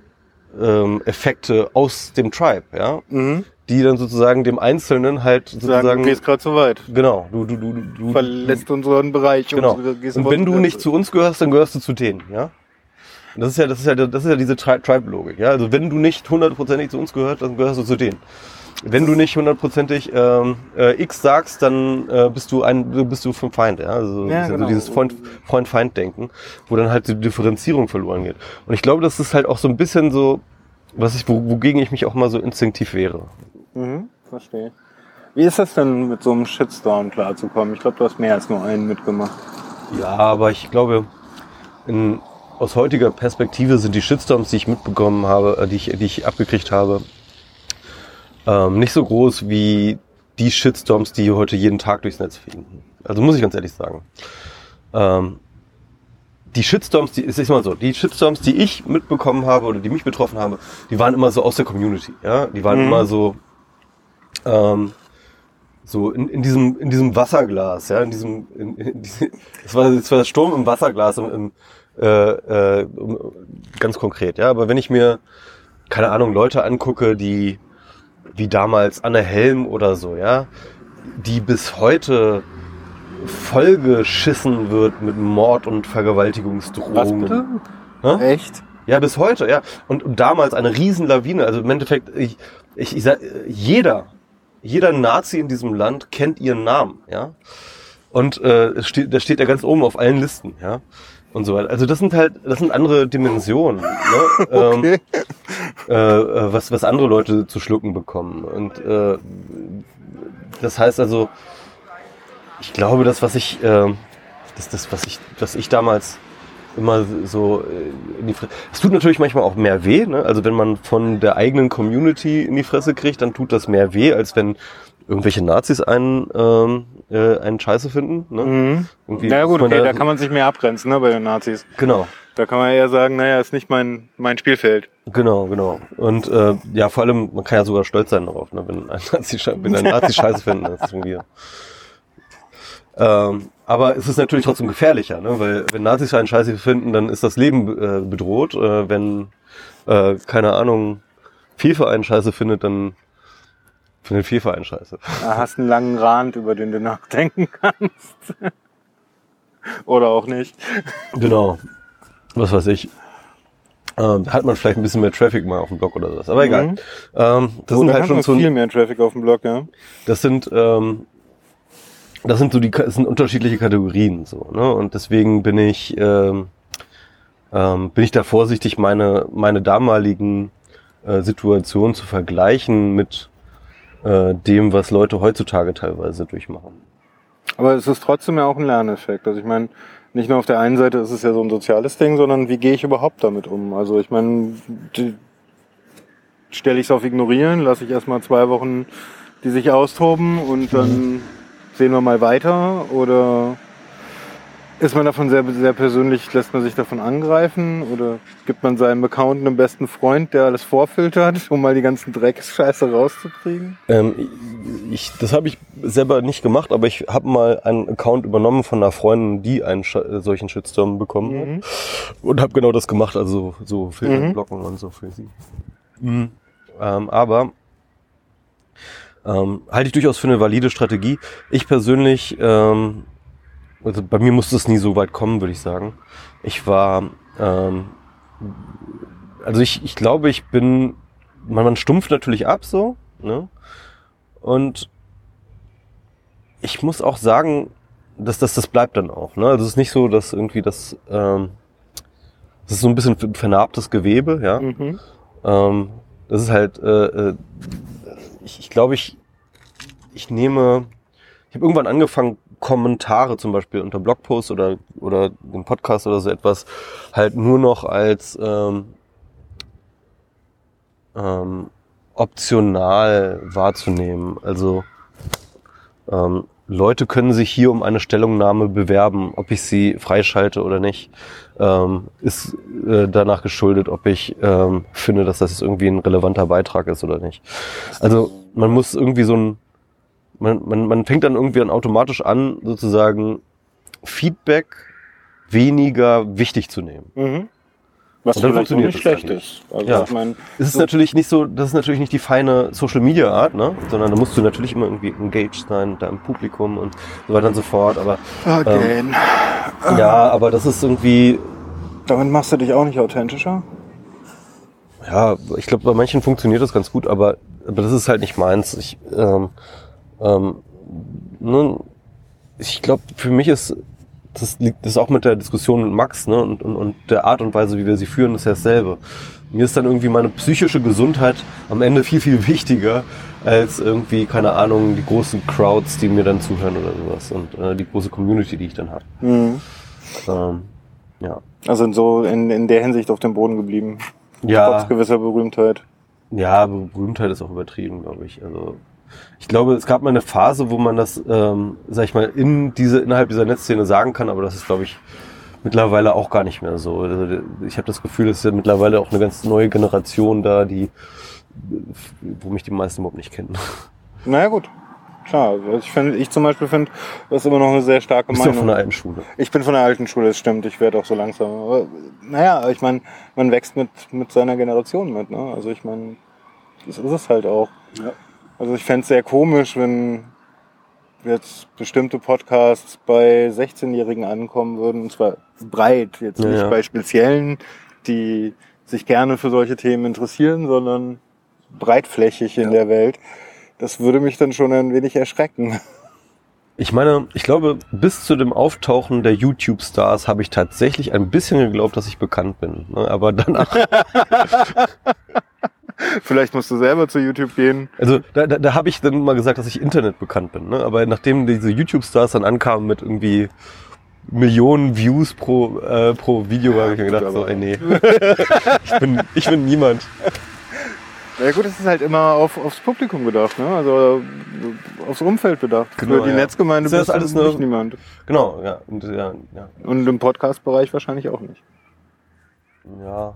ähm, aus dem Tribe, ja, Mhm. die dann sozusagen dem Einzelnen halt Sagen, sozusagen du gehst gerade zu weit. genau, du du du du Verlässt unseren Bereich. genau. Und über wenn du nicht zu uns gehörst, dann gehörst du zu denen, ja. Und Das ist ja, das ist ja, das ist ja diese Tri Tribe-Logik, ja. Also wenn du nicht hundertprozentig zu uns gehörst, dann gehörst du zu denen. Wenn du nicht hundertprozentig ähm, äh, X sagst, dann äh, bist du ein, bist du vom Feind, ja. Also, Ja, genau. so dieses Freund- Freund-Feind-Denken, wo dann halt die Differenzierung verloren geht. Und ich glaube, das ist halt auch so ein bisschen so, was ich, wo, wogegen ich mich auch mal so instinktiv wehre. Mhm, verstehe. Wie ist das denn, mit so einem Shitstorm klarzukommen? Ich glaube, du hast mehr als nur einen mitgemacht. Ja, aber ich glaube, in, aus heutiger Perspektive sind die Shitstorms, die ich mitbekommen habe, äh, die ich, die ich abgekriegt habe, ähm, nicht so groß wie die Shitstorms, die heute jeden Tag durchs Netz fliegen. Also muss ich ganz ehrlich sagen. Ähm, die Shitstorms, die, ist immer so, die Shitstorms, die ich mitbekommen habe oder die mich betroffen haben, die waren immer so aus der Community, ja. Die waren Mhm. immer so, ähm, so in, in diesem in diesem Wasserglas, ja, in diesem, in, in (laughs) diese, das war das war der Sturm im Wasserglas, im, im äh, äh, ganz konkret, ja. Aber wenn ich mir keine Ahnung Leute angucke, die wie damals Anne Helm oder so, ja, die bis heute vollgeschissen wird mit Mord und Vergewaltigungsdrohungen. Was bitte? Echt? Ja, bis heute, ja. Und, und damals eine Riesenlawine. Also im Endeffekt, ich, ich, ich sag, jeder, jeder Nazi in diesem Land kennt ihren Namen, ja. Und äh, es steht, da steht er ganz oben auf allen Listen, ja. Und so weiter. Also das sind halt, das sind andere Dimensionen, ne? (laughs) ähm, Okay. äh, äh, was, was andere Leute zu schlucken bekommen. Und äh, das heißt also, ich glaube, das, was ich, äh, das, das, was ich, was ich damals immer so äh, in die Fresse. Es tut natürlich manchmal auch mehr weh, ne? Also wenn man von der eigenen Community in die Fresse kriegt, dann tut das mehr weh, als wenn irgendwelche Nazis einen, ähm, äh, einen Scheiße finden. Ne? Mhm. Irgendwie Na ja, gut, okay, da- da kann man sich mehr abgrenzen, ne, bei den Nazis. Genau. Da kann man eher sagen, naja, ist nicht mein, mein Spielfeld. Genau, genau. Und äh, ja, vor allem, man kann ja sogar stolz sein darauf, ne, wenn ein Nazi, wenn ein Nazi Scheiße finden, das ist irgendwie. Ähm, aber es ist natürlich trotzdem gefährlicher, ne? weil wenn Nazis einen Scheiße finden, dann ist das Leben äh, bedroht. Äh, wenn, äh, keine Ahnung, FIFA einen Scheiße findet, dann findet FIFA einen Scheiße. Da hast einen langen Rand, über den du nachdenken kannst. Oder auch nicht. Genau. Was weiß ich. Ähm, hat man vielleicht ein bisschen mehr Traffic mal auf dem Blog oder sowas. Aber egal. Mhm. Ähm, das Oh, sind halt schon so viel mehr Traffic auf dem Blog, ja. Das sind, ähm, das sind so die, das sind unterschiedliche Kategorien, so, ne? Und deswegen bin ich, ähm, ähm, bin ich da vorsichtig, meine, meine damaligen äh, Situationen zu vergleichen mit äh, dem, was Leute heutzutage teilweise durchmachen. Aber es ist trotzdem ja auch ein Lerneffekt. Also ich meine, nicht nur auf der einen Seite ist es ja so ein soziales Ding, sondern wie gehe ich überhaupt damit um? Also ich meine, stelle ich es auf Ignorieren, lasse ich erstmal zwei Wochen die sich austoben und dann sehen wir mal weiter oder ist man davon sehr, sehr persönlich, lässt man sich davon angreifen oder gibt man seinem Account einen besten Freund, der alles vorfiltert, um mal die ganzen Drecksscheiße rauszukriegen? Ähm, ich, das habe ich selber nicht gemacht, aber ich habe mal einen Account übernommen von einer Freundin, die einen Sch äh, solchen Shitstorm bekommen Mhm. hat. Und habe genau das gemacht, also so Filter blocken und so für sie. Mhm. Ähm, aber ähm, halte ich durchaus für eine valide Strategie. Ich persönlich, ähm, also bei mir musste es nie so weit kommen, würde ich sagen. Ich war, ähm, also ich, ich glaube, ich bin, man, man stumpft natürlich ab so, ne? Und ich muss auch sagen, dass das, das bleibt dann auch. Ne? Also es ist nicht so, dass irgendwie das, ähm, das ist so ein bisschen vernarbtes Gewebe, ja. Mhm. Ähm, das ist halt, äh, äh, ich, ich glaube, ich, ich nehme, ich habe irgendwann angefangen, Kommentare zum Beispiel unter Blogposts oder, oder im Podcast oder so etwas halt nur noch als ähm, ähm, optional wahrzunehmen. Also ähm, Leute können sich hier um eine Stellungnahme bewerben, ob ich sie freischalte oder nicht, ähm, ist äh, danach geschuldet, ob ich ähm, finde, dass das irgendwie ein relevanter Beitrag ist oder nicht. Also man muss irgendwie so ein, man, man, man fängt dann irgendwie dann automatisch an, sozusagen Feedback weniger wichtig zu nehmen. Mhm. Was Und dann vielleicht auch funktioniert nicht schlecht dann ist. Also Ja. ich meine, Es ist So- natürlich nicht so, das ist natürlich nicht die feine Social Media Art, ne? Sondern da musst du natürlich immer irgendwie engaged sein, da im Publikum und so weiter und so fort. Aber again. ja, aber das ist irgendwie, Damit machst du dich auch nicht authentischer. ja, ich glaube, bei manchen funktioniert das ganz gut, aber, aber das ist halt nicht meins. Ich, ähm, ähm, ne, ich glaube, für mich ist das liegt das auch mit der Diskussion mit Max, ne, und, und, und der Art und Weise, wie wir sie führen, ist ja dasselbe. mir ist dann irgendwie meine psychische Gesundheit am Ende viel, viel wichtiger als irgendwie, keine Ahnung, die großen Crowds, die mir dann zuhören oder sowas und äh, die große Community, die ich dann habe. Mhm. Ähm, ja. Also so in, in der Hinsicht auf dem Boden geblieben. Ja. Trotz gewisser Berühmtheit. Ja, Berühmtheit ist auch übertrieben, glaube ich. Also ich glaube, es gab mal eine Phase, wo man das, ähm, sag ich mal, in diese innerhalb dieser Netzszene sagen kann, aber das ist, glaube ich, mittlerweile auch gar nicht mehr so. Also ich habe das Gefühl, es ist ja mittlerweile auch eine ganz neue Generation da, die, wo mich die meisten überhaupt nicht kennen. Naja gut. Klar, also ich, find, ich zum Beispiel finde, das ist immer noch eine sehr starke Bist du Meinung. von der alten Schule? Ich bin von der alten Schule, das stimmt. Ich werde auch so langsam. Aber, naja, ich meine, man wächst mit, mit seiner Generation mit. Ne? Also ich meine, das ist es halt auch. Also ich fände es sehr komisch, wenn jetzt bestimmte Podcasts bei 16-Jährigen ankommen würden. Und zwar breit, jetzt Ja, nicht ja. bei speziellen, die sich gerne für solche Themen interessieren, sondern breitflächig in der Welt. Das würde mich dann schon ein wenig erschrecken. Ich meine, ich glaube, bis zu dem Auftauchen der YouTube-Stars habe ich tatsächlich ein bisschen geglaubt, dass ich bekannt bin. Ne? Aber danach, (laughs) (laughs) (laughs) Vielleicht musst du selber zu YouTube gehen. also da, da, da habe ich dann mal gesagt, dass ich Internet bekannt bin. Ne? Aber nachdem diese YouTube-Stars dann ankamen mit irgendwie Millionen Views pro, äh, pro Video, habe ich mir gedacht, so, ey, nee. (laughs) ich, bin, ich bin niemand. Ja gut, es ist halt immer auf, aufs Publikum bedacht, ne? also aufs Umfeld bedacht. Genau, Für die ja. Netzgemeinde Ist das bist du alles nicht niemand. Genau, ja. Und, ja, ja. Und im Podcast-Bereich wahrscheinlich auch nicht. Ja,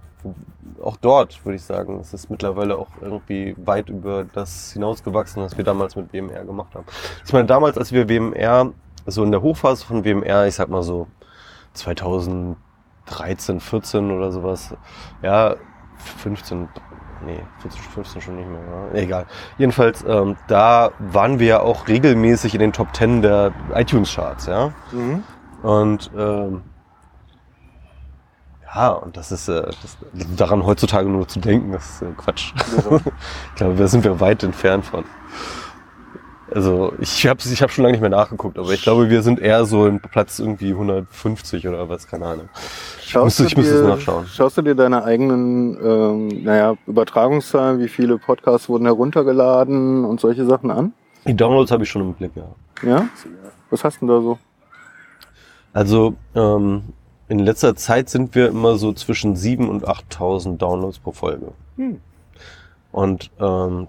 auch dort würde ich sagen, es ist mittlerweile auch irgendwie weit über das hinausgewachsen, was wir damals mit WMR gemacht haben. Ich meine, damals, als wir WMR, so in der Hochphase von WMR, ich sag mal so 2013, 14 oder sowas, ja, 15, nee, 14, 15 schon nicht mehr, ja. egal. Jedenfalls, ähm, da waren wir ja auch regelmäßig in den Top 10 der iTunes-Charts, ja. Und ähm, ja, und das ist äh, das, daran heutzutage nur zu denken, das ist äh, Quatsch. (laughs) ich glaube, da sind wir weit entfernt von. Also ich habe ich hab schon lange nicht mehr nachgeguckt, aber ich glaube, wir sind eher so in Platz irgendwie 150 oder was, keine Ahnung. Schaust ich müsste es nachschauen. Schaust du dir deine eigenen ähm, naja, Übertragungszahlen, wie viele Podcasts wurden heruntergeladen und solche Sachen an? Die Downloads habe ich schon im Blick, ja. Ja? Was hast du denn da so? Also ähm, in letzter Zeit sind wir immer so zwischen 7.000 und 8.000 Downloads pro Folge. Hm. Und ähm,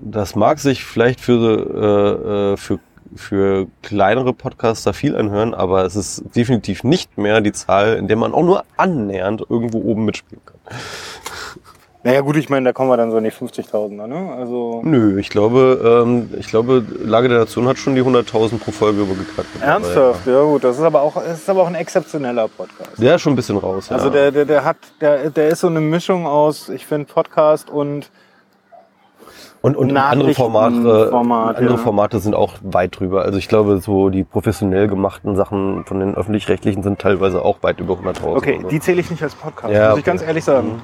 das mag sich vielleicht für, äh, äh, für, für kleinere Podcaster viel anhören, aber es ist definitiv nicht mehr die Zahl, in der man auch nur annähernd irgendwo oben mitspielen kann. Naja gut, ich meine, da kommen wir dann so in die 50.000er, ne? Also Nö, ich glaube, ähm, ich glaube, Lage der Nation hat schon die 100.000 pro Folge übergeknackt. ernsthaft, ja gut, das ist aber auch, ist aber auch ein exzeptioneller Podcast. Der ist schon ein bisschen raus. Also ja. der, der, der hat, der, der ist so eine Mischung aus, ich finde, Podcast und Und, und andere Formate, Nachrichtenformat, andere ja. Formate sind auch weit drüber. Also ich glaube, so die professionell gemachten Sachen von den öffentlich-rechtlichen sind teilweise auch weit über 100.000. Okay, Also. die zähle ich nicht als Podcast, Ja, muss ich okay. ganz ehrlich sagen.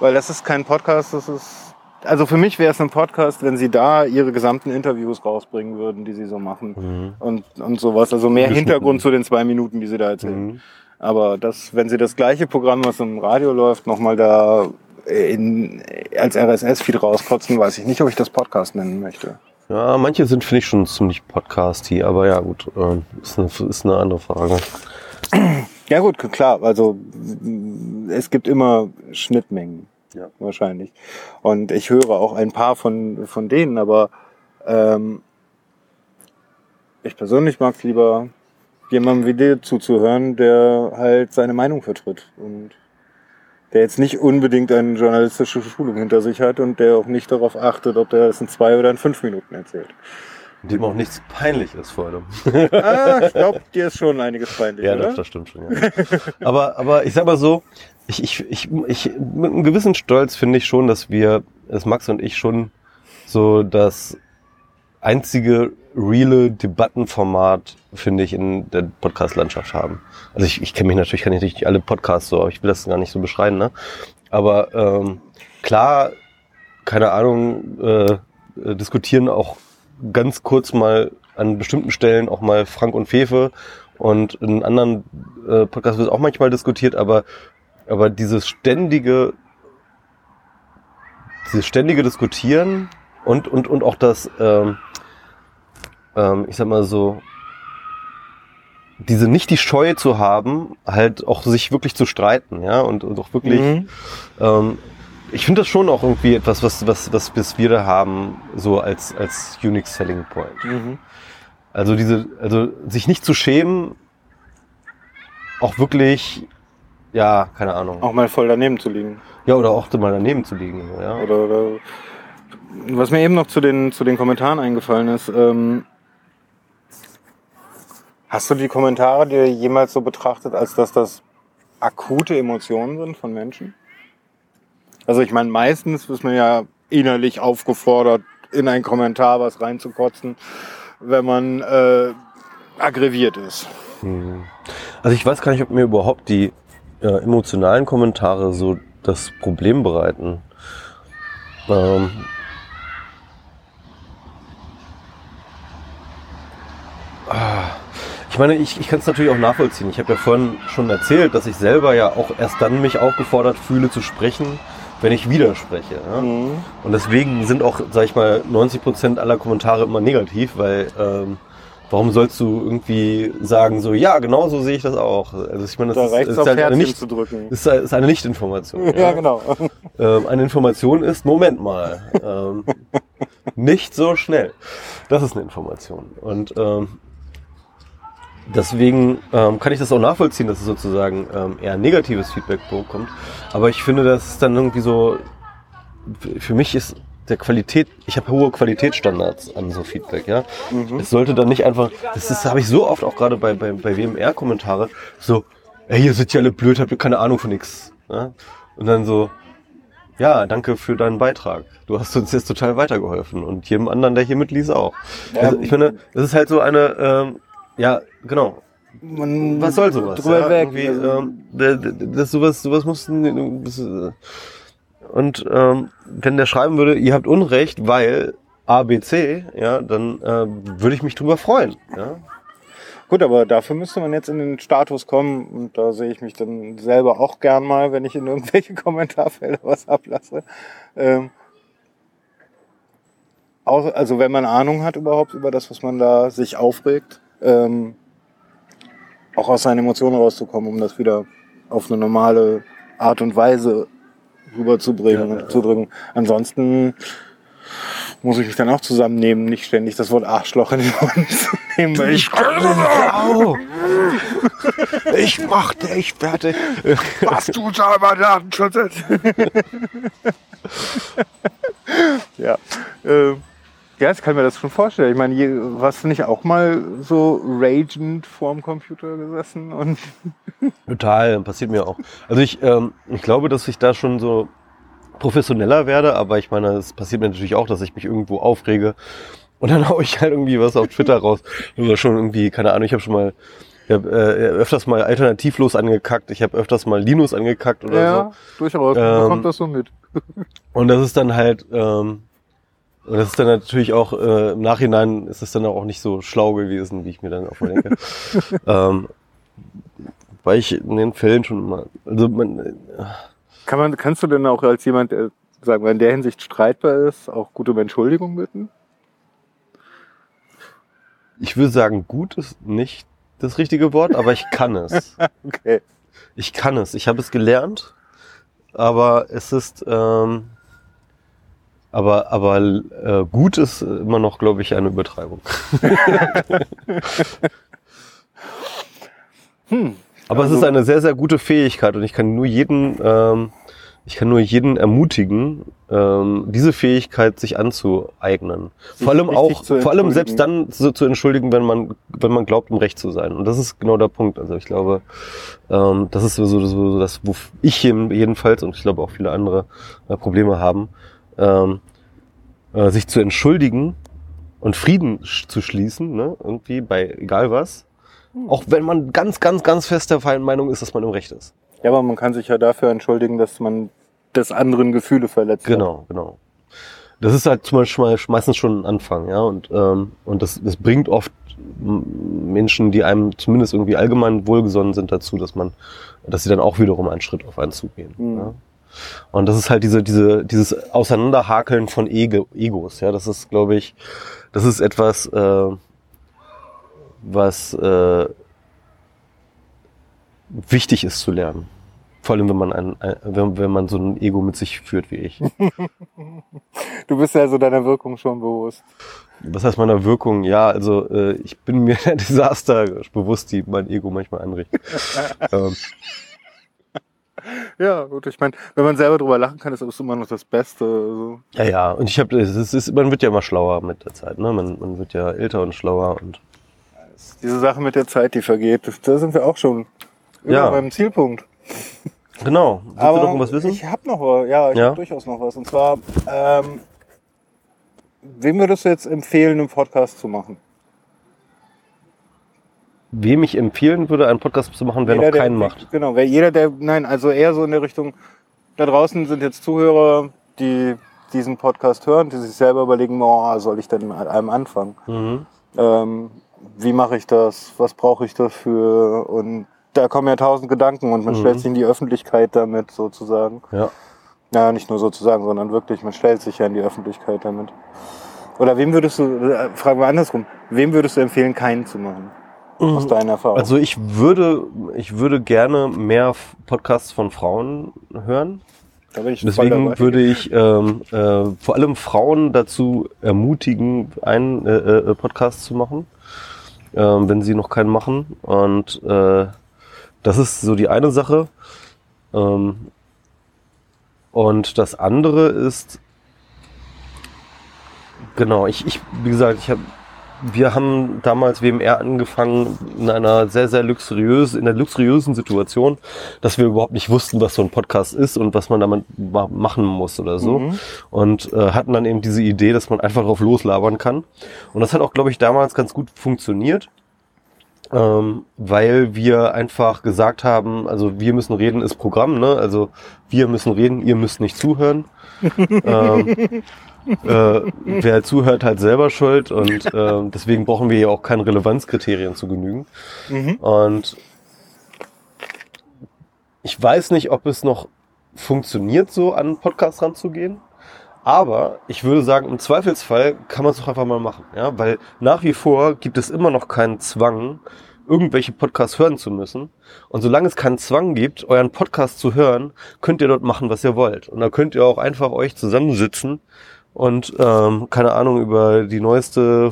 Weil das ist kein Podcast, das ist. Also für mich wäre es ein Podcast, wenn sie da ihre gesamten Interviews rausbringen würden, die sie so machen. Mhm. Und, und sowas. Also mehr. Hintergrund zu den zwei Minuten, die sie da erzählen. Mhm. Aber das, wenn sie das gleiche Programm, was im Radio läuft, nochmal da in, als RSS-Feed rauskotzen, weiß ich nicht, ob ich das Podcast nennen möchte. Ja, manche sind, finde ich, schon ziemlich podcasty, aber ja, gut, ähm, ist, eine, ist eine andere Frage. Ja gut, klar. Also es gibt immer Schnittmengen. Ja. Wahrscheinlich. Und ich höre auch ein paar von, von denen, aber ähm, ich persönlich mag es lieber, jemandem wie dir zuzuhören, der halt seine Meinung vertritt und der jetzt nicht unbedingt eine journalistische Schulung hinter sich hat und der auch nicht darauf achtet, ob der das in zwei oder in fünf Minuten erzählt. Dem auch nichts peinlich ist vor allem. Ah, ich glaube, dir ist schon einiges peinlich, Ja, oder? das, das stimmt schon. Ja. aber, aber ich sag mal so, ich, ich, ich, ich, mit einem gewissen Stolz finde ich schon, dass wir, dass Max und ich schon so das einzige reale Debattenformat, finde ich, in der Podcast-Landschaft haben. Also ich, ich kenne mich natürlich, kann ich nicht alle Podcasts so, aber ich will das gar nicht so beschreiben, ne? Aber ähm, klar, keine Ahnung, äh, äh, diskutieren auch ganz kurz mal an bestimmten Stellen auch mal Frank und Fefe und in anderen äh, Podcasts wird auch manchmal diskutiert, aber, aber dieses ständige dieses ständige Diskutieren und, und, und auch das, ähm, ähm, ich sag mal so, diese nicht die Scheu zu haben, halt auch sich wirklich zu streiten, ja, und, und auch wirklich, Mhm. ähm, ich finde das schon auch irgendwie etwas, was, was, was, was wir da haben, so als, als unique selling point. Mhm. Also diese, also sich nicht zu schämen, auch wirklich, ja, keine Ahnung. Auch mal voll daneben zu liegen. Ja, oder auch mal daneben zu liegen, ja. Oder, oder was mir eben noch zu den, zu den Kommentaren eingefallen ist, ähm, hast du die Kommentare dir jemals so betrachtet, als dass das akute Emotionen sind von Menschen? Also ich meine, meistens ist man ja innerlich aufgefordert, in einen Kommentar was reinzukotzen, wenn man äh, aggressiert ist. Also ich weiß gar nicht, ob mir überhaupt die äh, emotionalen Kommentare so das Problem bereiten. Ähm, ah, ich meine, ich, ich kann es natürlich auch nachvollziehen. Ich habe ja vorhin schon erzählt, dass ich selber ja auch erst dann mich aufgefordert fühle zu sprechen, wenn ich widerspreche. Ja? Und deswegen sind auch, sag ich mal, 90 Prozent aller Kommentare immer negativ, weil ähm, warum sollst du irgendwie sagen so, ja, genau so sehe ich das auch. Also ich meine, das Da ist, auf ist, halt eine nicht, zu drücken. ist, ist eine Nicht-Information. (laughs) Ja, genau. Ähm, eine Information ist, Moment mal, (laughs) ähm, nicht so schnell. Das ist eine Information. Und ähm, deswegen ähm, kann ich das auch nachvollziehen, dass es sozusagen ähm, eher negatives Feedback bekommt. Aber ich finde, das ist dann irgendwie so, für mich ist der Qualität, ich habe hohe Qualitätsstandards an so Feedback, ja. Es sollte dann nicht einfach, das ist, habe ich so oft auch gerade bei, bei, bei WMR-Kommentare, so, ey, ihr seid ja alle blöd, habt ihr keine Ahnung von nix. Ja? Und dann so, ja, danke für deinen Beitrag. Du hast uns jetzt total weitergeholfen und jedem anderen, der hier mitliest, auch. Also ich finde, das ist halt so eine, ähm, ja, genau. Man, Was soll sowas? Drüber ja, weg. Also, ähm, das, sowas, sowas muss, das, äh, und ähm, wenn der schreiben würde, ihr habt Unrecht, weil A, B, C, ja, dann äh, würde ich mich drüber freuen. Ja? Gut, aber dafür müsste man jetzt in den Status kommen und da sehe ich mich dann selber auch gern mal, wenn ich in irgendwelche (laughs) Kommentarfelder was ablasse. Ähm, auch, also wenn man Ahnung hat überhaupt über das, was man da sich aufregt, ähm, auch aus seinen Emotionen rauszukommen, um das wieder auf eine normale Art und Weise rüberzubringen und zu drücken. Ansonsten muss ich mich dann auch zusammennehmen, nicht ständig das Wort Arschloch in den Mund (laughs) zu nehmen, weil ich Au! Ich mach dich fertig. Was du selber Datenschutz (laughs) Ja. Ähm, ja, ich kann mir das schon vorstellen. Ich meine, je- warst du nicht auch mal so ragend vorm Computer gesessen und (laughs) Total, passiert mir auch. Also ich, ähm, ich glaube, dass ich da schon so professioneller werde, aber ich meine, es passiert mir natürlich auch, dass ich mich irgendwo aufrege und dann (laughs) hau ich halt irgendwie was auf Twitter raus. Oder schon irgendwie, keine Ahnung, ich habe schon mal ich hab, äh, öfters mal alternativlos angekackt, ich habe öfters mal Linus angekackt oder ja, durchaus, man Ähm, bekommt das so mit. so. (laughs) Und das ist dann halt, ähm, und das ist dann natürlich auch, äh, im Nachhinein ist es dann auch nicht so schlau gewesen, wie ich mir dann auch mal denke. (laughs) ähm, weil ich in den Fällen schon mal, also man, äh, Kann man, kannst du denn auch als jemand, der sagen wir in der Hinsicht streitbar ist, auch gut um Entschuldigung bitten? ich würde sagen, gut ist nicht das richtige Wort, aber ich kann es. (laughs) Okay. Ich kann es. Ich habe es gelernt, aber es ist, ähm, aber aber äh, gut ist immer noch, glaube ich, eine Übertreibung. (laughs) Hm. Aber es ist eine sehr sehr gute Fähigkeit und ich kann nur jeden, ähm, ich kann nur jeden ermutigen, ähm, diese Fähigkeit sich anzueignen. Vor allem auch, zu vor allem selbst dann so zu entschuldigen, wenn man, wenn man glaubt, im Recht zu sein. Und das ist genau der Punkt. Also ich glaube, ähm, das ist so, so, so das, wo ich jeden- jedenfalls und ich glaube auch viele andere äh, Probleme haben, ähm, äh, sich zu entschuldigen und Frieden sch zu schließen, ne? irgendwie bei egal was. Auch wenn man ganz, ganz, ganz fest der Meinung ist, dass man im Recht ist. Ja, aber man kann sich ja dafür entschuldigen, dass man des anderen Gefühle verletzt hat. Genau, genau. Das ist halt zum Beispiel meistens schon ein Anfang, ja. Und, ähm, und das, das bringt oft Menschen, die einem zumindest irgendwie allgemein wohlgesonnen sind, dazu, dass man, dass sie dann auch wiederum einen Schritt auf einen zugehen. Mhm. Ja. Und das ist halt diese, diese, dieses Auseinanderhakeln von Ego, Egos. Ja, das ist, glaube ich, das ist etwas, äh, was äh, wichtig ist zu lernen. Vor allem, wenn man ein, ein wenn, wenn man so ein Ego mit sich führt wie ich. (laughs) Du bist ja so deiner Wirkung schon bewusst. Was heißt meiner Wirkung? Ja, also äh, ich bin mir (laughs) der Desaster bewusst, die mein Ego manchmal anrichtet. (laughs) ähm, Ja, gut, ich meine, wenn man selber drüber lachen kann, ist das immer noch das Beste. Also. ja, ja, und ich habe, es ist, man wird ja immer schlauer mit der Zeit, ne? Man, man wird ja älter und schlauer und Diese Sache mit der Zeit, die vergeht, da sind wir auch schon über Ja. beim Zielpunkt. genau. Willst du Aber noch was wissen? ich habe noch was, ja, ich Ja? habe durchaus noch was. Und zwar, ähm, wem würdest du jetzt empfehlen, einen Podcast zu machen? Wem ich empfehlen würde, einen Podcast zu machen, wer Jeder, noch der- keinen macht. Genau, wer jeder, der, nein, also eher so in der Richtung, da draußen sind jetzt Zuhörer, die diesen Podcast hören, die sich selber überlegen, oh, soll ich denn mit einem anfangen? Mhm. Ähm, wie mache ich das? Was brauche ich dafür? Und da kommen ja tausend Gedanken und man Mhm. stellt sich in die Öffentlichkeit damit sozusagen. Ja. Ja, nicht nur sozusagen, sondern wirklich, man stellt sich ja in die Öffentlichkeit damit. Oder wem würdest du, äh, fragen wir andersrum, wem würdest du empfehlen, keinen zu machen? Aus deiner Erfahrung. Also ich würde, ich würde gerne mehr Podcasts von Frauen hören. Deswegen würde ich ähm, äh, vor allem Frauen dazu ermutigen, einen äh, äh, Podcast zu machen, ähm, wenn sie noch keinen machen. Und äh, das ist so die eine Sache. Ähm, und das andere ist, genau, ich, ich wie gesagt, ich habe wir haben damals WMR angefangen in einer sehr, sehr luxuriös, in einer luxuriösen Situation, dass wir überhaupt nicht wussten, was so ein Podcast ist und was man damit ma- machen muss oder so. Und äh, hatten dann eben diese Idee, dass man einfach drauf loslabern kann. Und das hat auch, glaube ich, damals ganz gut funktioniert. Ähm, weil wir einfach gesagt haben, also wir müssen reden ist Programm, ne? Also wir müssen reden, ihr müsst nicht zuhören. (laughs) ähm, äh, wer zuhört, halt selber schuld und ähm, deswegen brauchen wir ja auch keine Relevanzkriterien zu genügen. Und ich weiß nicht, ob es noch funktioniert, so an einen Podcast ranzugehen. Aber ich würde sagen, im Zweifelsfall kann man es doch einfach mal machen, ja, weil nach wie vor gibt es immer noch keinen Zwang, irgendwelche Podcasts hören zu müssen. Und solange es keinen Zwang gibt, euren Podcast zu hören, könnt ihr dort machen, was ihr wollt. Und da könnt ihr auch einfach euch zusammensitzen und, ähm, keine Ahnung, über die neueste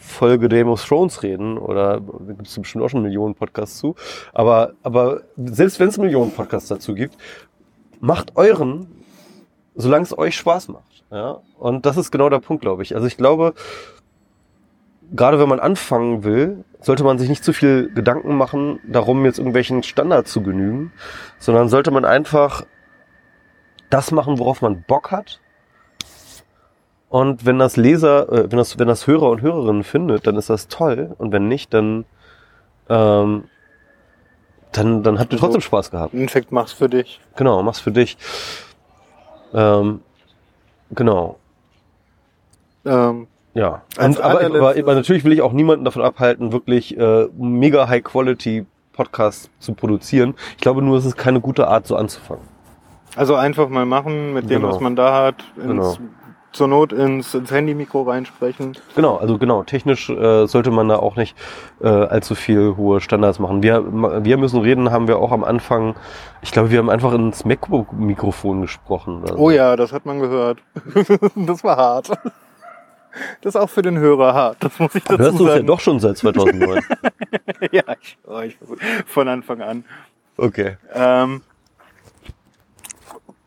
Folge Game of Thrones reden. Oder da gibt es bestimmt auch schon Millionen Podcasts zu. Aber, aber selbst wenn es Millionen Podcasts dazu gibt, macht euren, solange es euch Spaß macht. Ja? Und das ist genau der Punkt, glaube ich. Also ich glaube, gerade wenn man anfangen will, sollte man sich nicht zu viel Gedanken machen, darum jetzt irgendwelchen Standards zu genügen, sondern sollte man einfach das machen, worauf man Bock hat. Und wenn das Leser, äh, wenn das, wenn das Hörer und Hörerinnen findet, dann ist das toll. Und wenn nicht, dann, ähm, dann, dann habt ihr trotzdem Spaß gehabt. Im Endeffekt mach's für dich. Genau, mach's für dich. Ähm, genau. Ähm, Ja, und, aber, aber, aber natürlich will ich auch niemanden davon abhalten, wirklich äh, mega High Quality Podcasts zu produzieren. Ich glaube nur, es ist keine gute Art, so anzufangen. also einfach mal machen mit dem, Genau. was man da hat. Ins, Genau. Zur Not ins, ins Handy-Mikro reinsprechen. Genau, also genau, technisch äh, sollte man da auch nicht äh, allzu viel hohe Standards machen. Wir, wir müssen reden, haben wir auch am Anfang, ich glaube, wir haben einfach ins MacBook-Mikrofon gesprochen. Also, Oh ja, das hat man gehört. (laughs) das war hart. Das ist auch für den Hörer hart. Das muss ich dazu Hörst du uns ja sagen. doch schon seit 2009. (laughs) ja, ich, oh, ich, von Anfang an. okay. Ähm,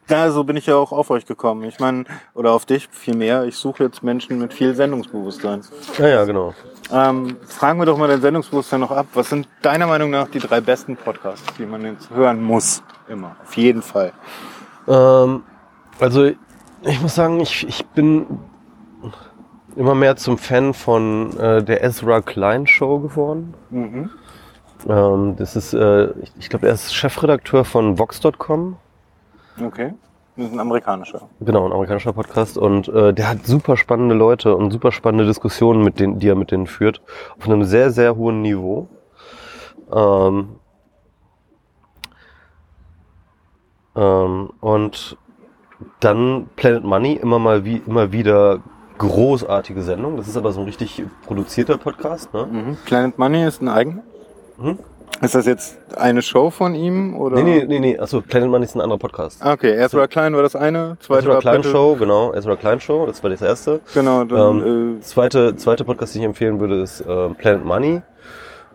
ja, so bin ich ja auch auf euch gekommen. Ich meine, oder auf dich vielmehr. Ich suche jetzt Menschen mit viel Sendungsbewusstsein. Ja, ja, genau. Ähm, fragen wir doch mal dein Sendungsbewusstsein noch ab. Was sind deiner Meinung nach die drei besten Podcasts, die man jetzt hören muss? Immer. Auf jeden Fall. Ähm, also ich muss sagen, ich, ich bin immer mehr zum Fan von äh, der Ezra Klein Show geworden. Mhm. Ähm, das ist, äh, ich, ich glaube, er ist Chefredakteur von Vox.com. Okay. Das ist ein amerikanischer. Genau, ein amerikanischer Podcast. Und äh, der hat super spannende Leute und super spannende Diskussionen, mit denen, die er mit denen führt. Auf einem sehr, sehr hohen Niveau. Ähm, Ähm, und dann Planet Money, immer mal wie immer wieder großartige Sendung. Das ist aber so ein richtig produzierter Podcast. Ne? Mhm. Planet Money ist ein eigener? Mhm. Ist das jetzt eine Show von ihm? Oder? Nee, nee, nee, nee. Achso, Planet Money ist ein anderer Podcast. Okay, Ezra Klein war das eine, zweite Ezra Klein Show, genau. Ezra Klein Show, das war das erste. Genau, dann, äh, Zweite, zweite Podcast, den ich empfehlen würde, ist äh, Planet Money.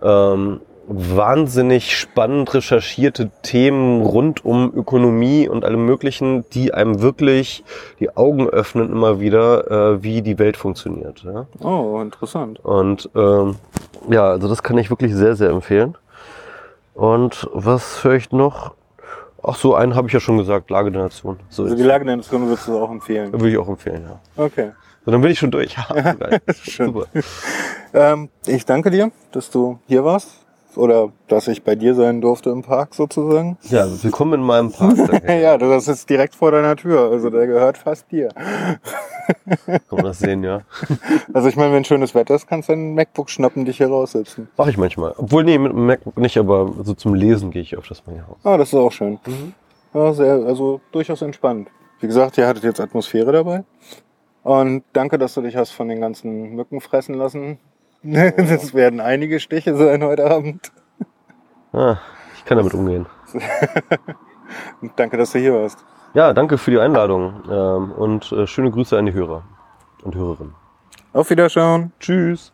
Ähm, wahnsinnig spannend recherchierte Themen rund um Ökonomie und allem Möglichen, die einem wirklich die Augen öffnen immer wieder, äh, wie die Welt funktioniert. Ja? oh, interessant. Und ähm, ja, also das kann ich wirklich sehr, sehr empfehlen. Und was höre ich noch? Ach so, einen habe ich ja schon gesagt, Lage der Nation. So Also die Lage der Nation würdest du auch empfehlen. Würde ich auch empfehlen, ja. Okay. So, dann bin ich schon durch. Ja. (laughs) (laughs) Schön. Super. Ähm, ich danke dir, dass du hier warst. Oder dass ich bei dir sein durfte im Park sozusagen. Ja, willkommen in meinem Park. (laughs) Ja, das ist direkt vor deiner Tür. Also der gehört fast dir. Kann man das sehen, ja. (laughs) Also ich meine, wenn schönes Wetter ist, kannst du dein MacBook schnappen, dich hier raussetzen. Mache ich manchmal. Obwohl, nee, mit dem MacBook nicht, aber so zum Lesen gehe ich öfters mal hier raus. Ah, das ist auch schön. Ja, sehr, also durchaus entspannt. Wie gesagt, ihr hattet jetzt Atmosphäre dabei. Und danke, dass du dich hast von den ganzen Mücken fressen lassen. (laughs) Das werden einige Stiche sein heute Abend. Ah, ich kann damit umgehen. (laughs) Danke, dass du hier warst. Ja, danke für die Einladung ähm, und äh, schöne Grüße an die Hörer und Hörerinnen. Auf Wiederschauen. Tschüss.